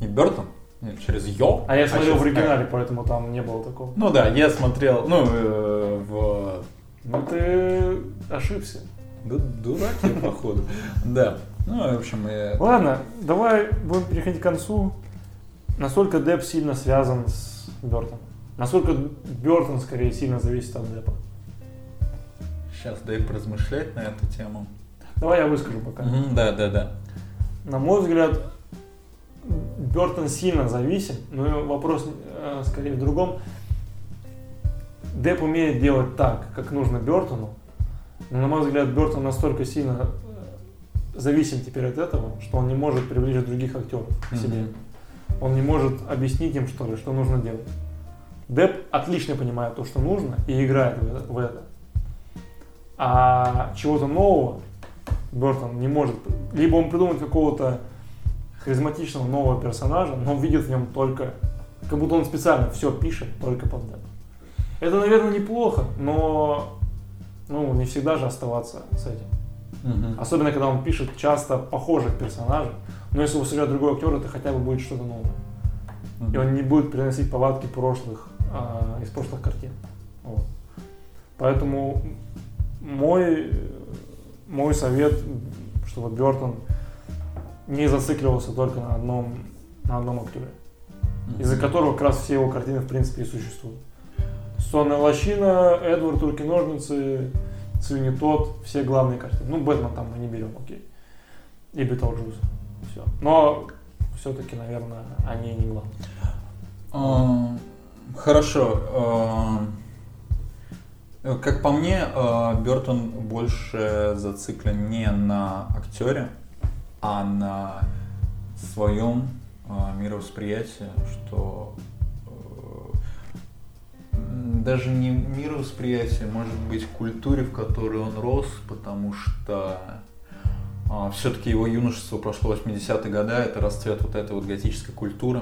Не Бертон? Нет, через Йо. А я смотрел в через оригинале, поэтому там не было такого. ну да, я смотрел, ну, э, в... Ну ты ошибся. ду- Дурак я, <laughs> походу. Да. Ну, в общем, я... Ладно, давай будем переходить к концу. Насколько Депп сильно связан с Бертоном? Насколько Бертон скорее сильно зависит от Деппа? Сейчас дай поразмышлять на эту тему. Давай я выскажу пока. Мгм, Да, да, да. На мой взгляд, Бертон сильно зависим, но вопрос э, скорее в другом. Депп умеет делать так, как нужно Бертону, но, на мой взгляд, Бертон настолько сильно э, зависим теперь от этого, что он не может привлечь других актеров к себе. Мгм. Он не может объяснить им, что ли, что нужно делать. Депп отлично понимает то, что нужно, и играет в это. А чего-то нового Бертон не может. Либо он придумает какого-то харизматичного нового персонажа, но видит в нем только... Как будто он специально все пишет только под Деппа. Это, наверное, неплохо, но ну, не всегда же оставаться с этим. Мгм. Особенно, когда он пишет часто похожих персонажей. Но если его сыграет другой актер, это хотя бы будет что-то новое. И он не будет переносить повадки прошлых, а, из прошлых картин. Вот. Поэтому мой, мой совет, чтобы Бертон не зацикливался только на одном, на одном актере, Мгм. из-за которого как раз все его картины в принципе и существуют. Сонная лощина, Эдвард, руки ножницы, Свинни тот, все главные картины. Ну, Бэтмен там мы не берем, окей. И Битлджус. Все. Но все-таки, наверное, они не главные. А, Хорошо. а, Как по мне, Бертон больше зациклен не на актере, а на своем а, мировосприятии, что э, даже не мировосприятие, может быть, культуре, в которой он рос, потому что все-таки его юношество прошло 80-е годы, это расцвет вот этой вот готической культуры,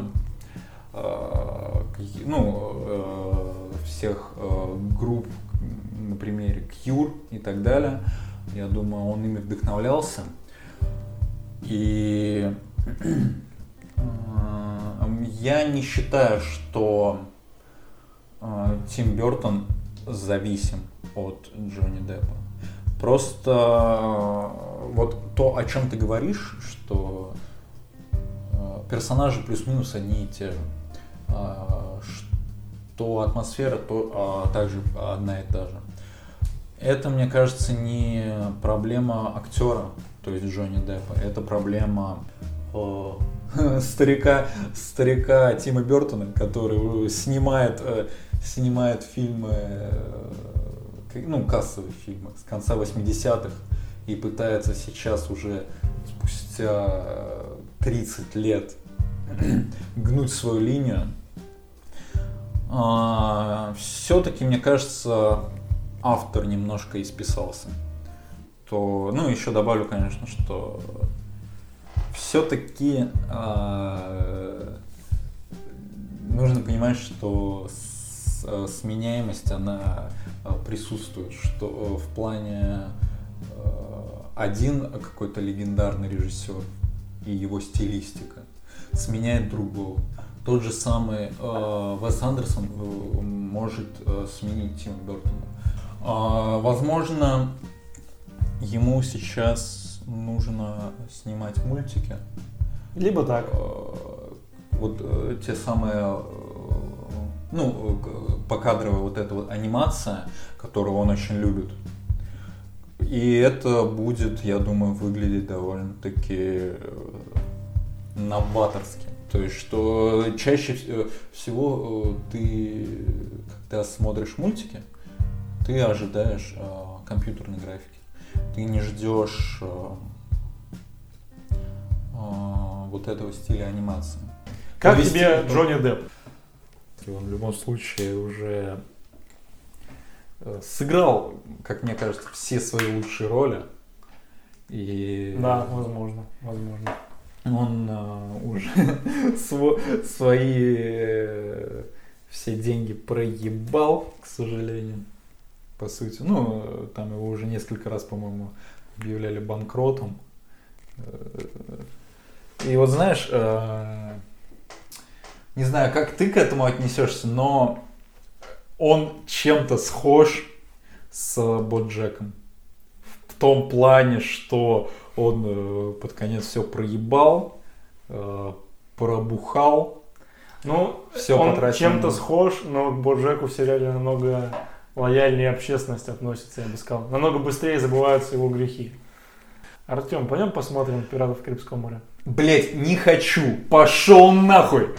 какие- ну, э, всех э, групп на примере Cure и так далее. Я думаю, он ими вдохновлялся. И э, я не считаю, что Тим Бертон зависим от Джонни Деппа. Просто э, вот то, о чем ты говоришь, что э, персонажи плюс-минус одни и те же. А, Что атмосфера, то а, также одна и та же. Это, мне кажется, не проблема актера, то есть Джонни Деппа. Это проблема э, <laughs> старика, старика Тима Бертона, который снимает, снимает фильмы ну, кассовый фильм с конца 80-х и пытается сейчас уже спустя 30 лет <clears throat> гнуть свою линию. А, все-таки, мне кажется, автор немножко исписался. То, ну, еще добавлю, конечно, что все-таки а, нужно понимать, что сменяемость она а, присутствует, что а, в плане один какой-то легендарный режиссер и его стилистика сменяет другого. Тот же самый э, Вес Андерсон э, может э, сменить Тима Бертона. Э, возможно, ему сейчас нужно снимать мультики. Либо так. Э, вот э, те самые, э, ну, покадровая вот эта вот анимация, которую он очень любит. И это будет, я думаю, выглядеть довольно-таки э, новаторски. То есть, что чаще всего э, ты, когда смотришь мультики, ты ожидаешь э, компьютерной графики. Ты не ждешь э, э, вот этого стиля анимации. Как Вести тебе Джонни Депп? Он в любом случае уже э, сыграл, как мне кажется, все свои лучшие роли. И... Да, возможно, возможно он э, уже <laughs> сво- свои э, все деньги проебал, к сожалению, по сути. Ну, там его уже несколько раз, по-моему, объявляли банкротом. И вот знаешь, э, не знаю, как ты к этому отнесешься, но он чем-то схож с Боджеком. В том плане, что он э, под конец все проебал, э, пробухал. Ну, все он чем-то схож, но к Боджеку в сериале намного лояльнее общественность относится, я бы сказал. Намного быстрее забываются его грехи. Артем, пойдем посмотрим «Пиратов Карибского моря». Блять, не хочу. Пошел нахуй.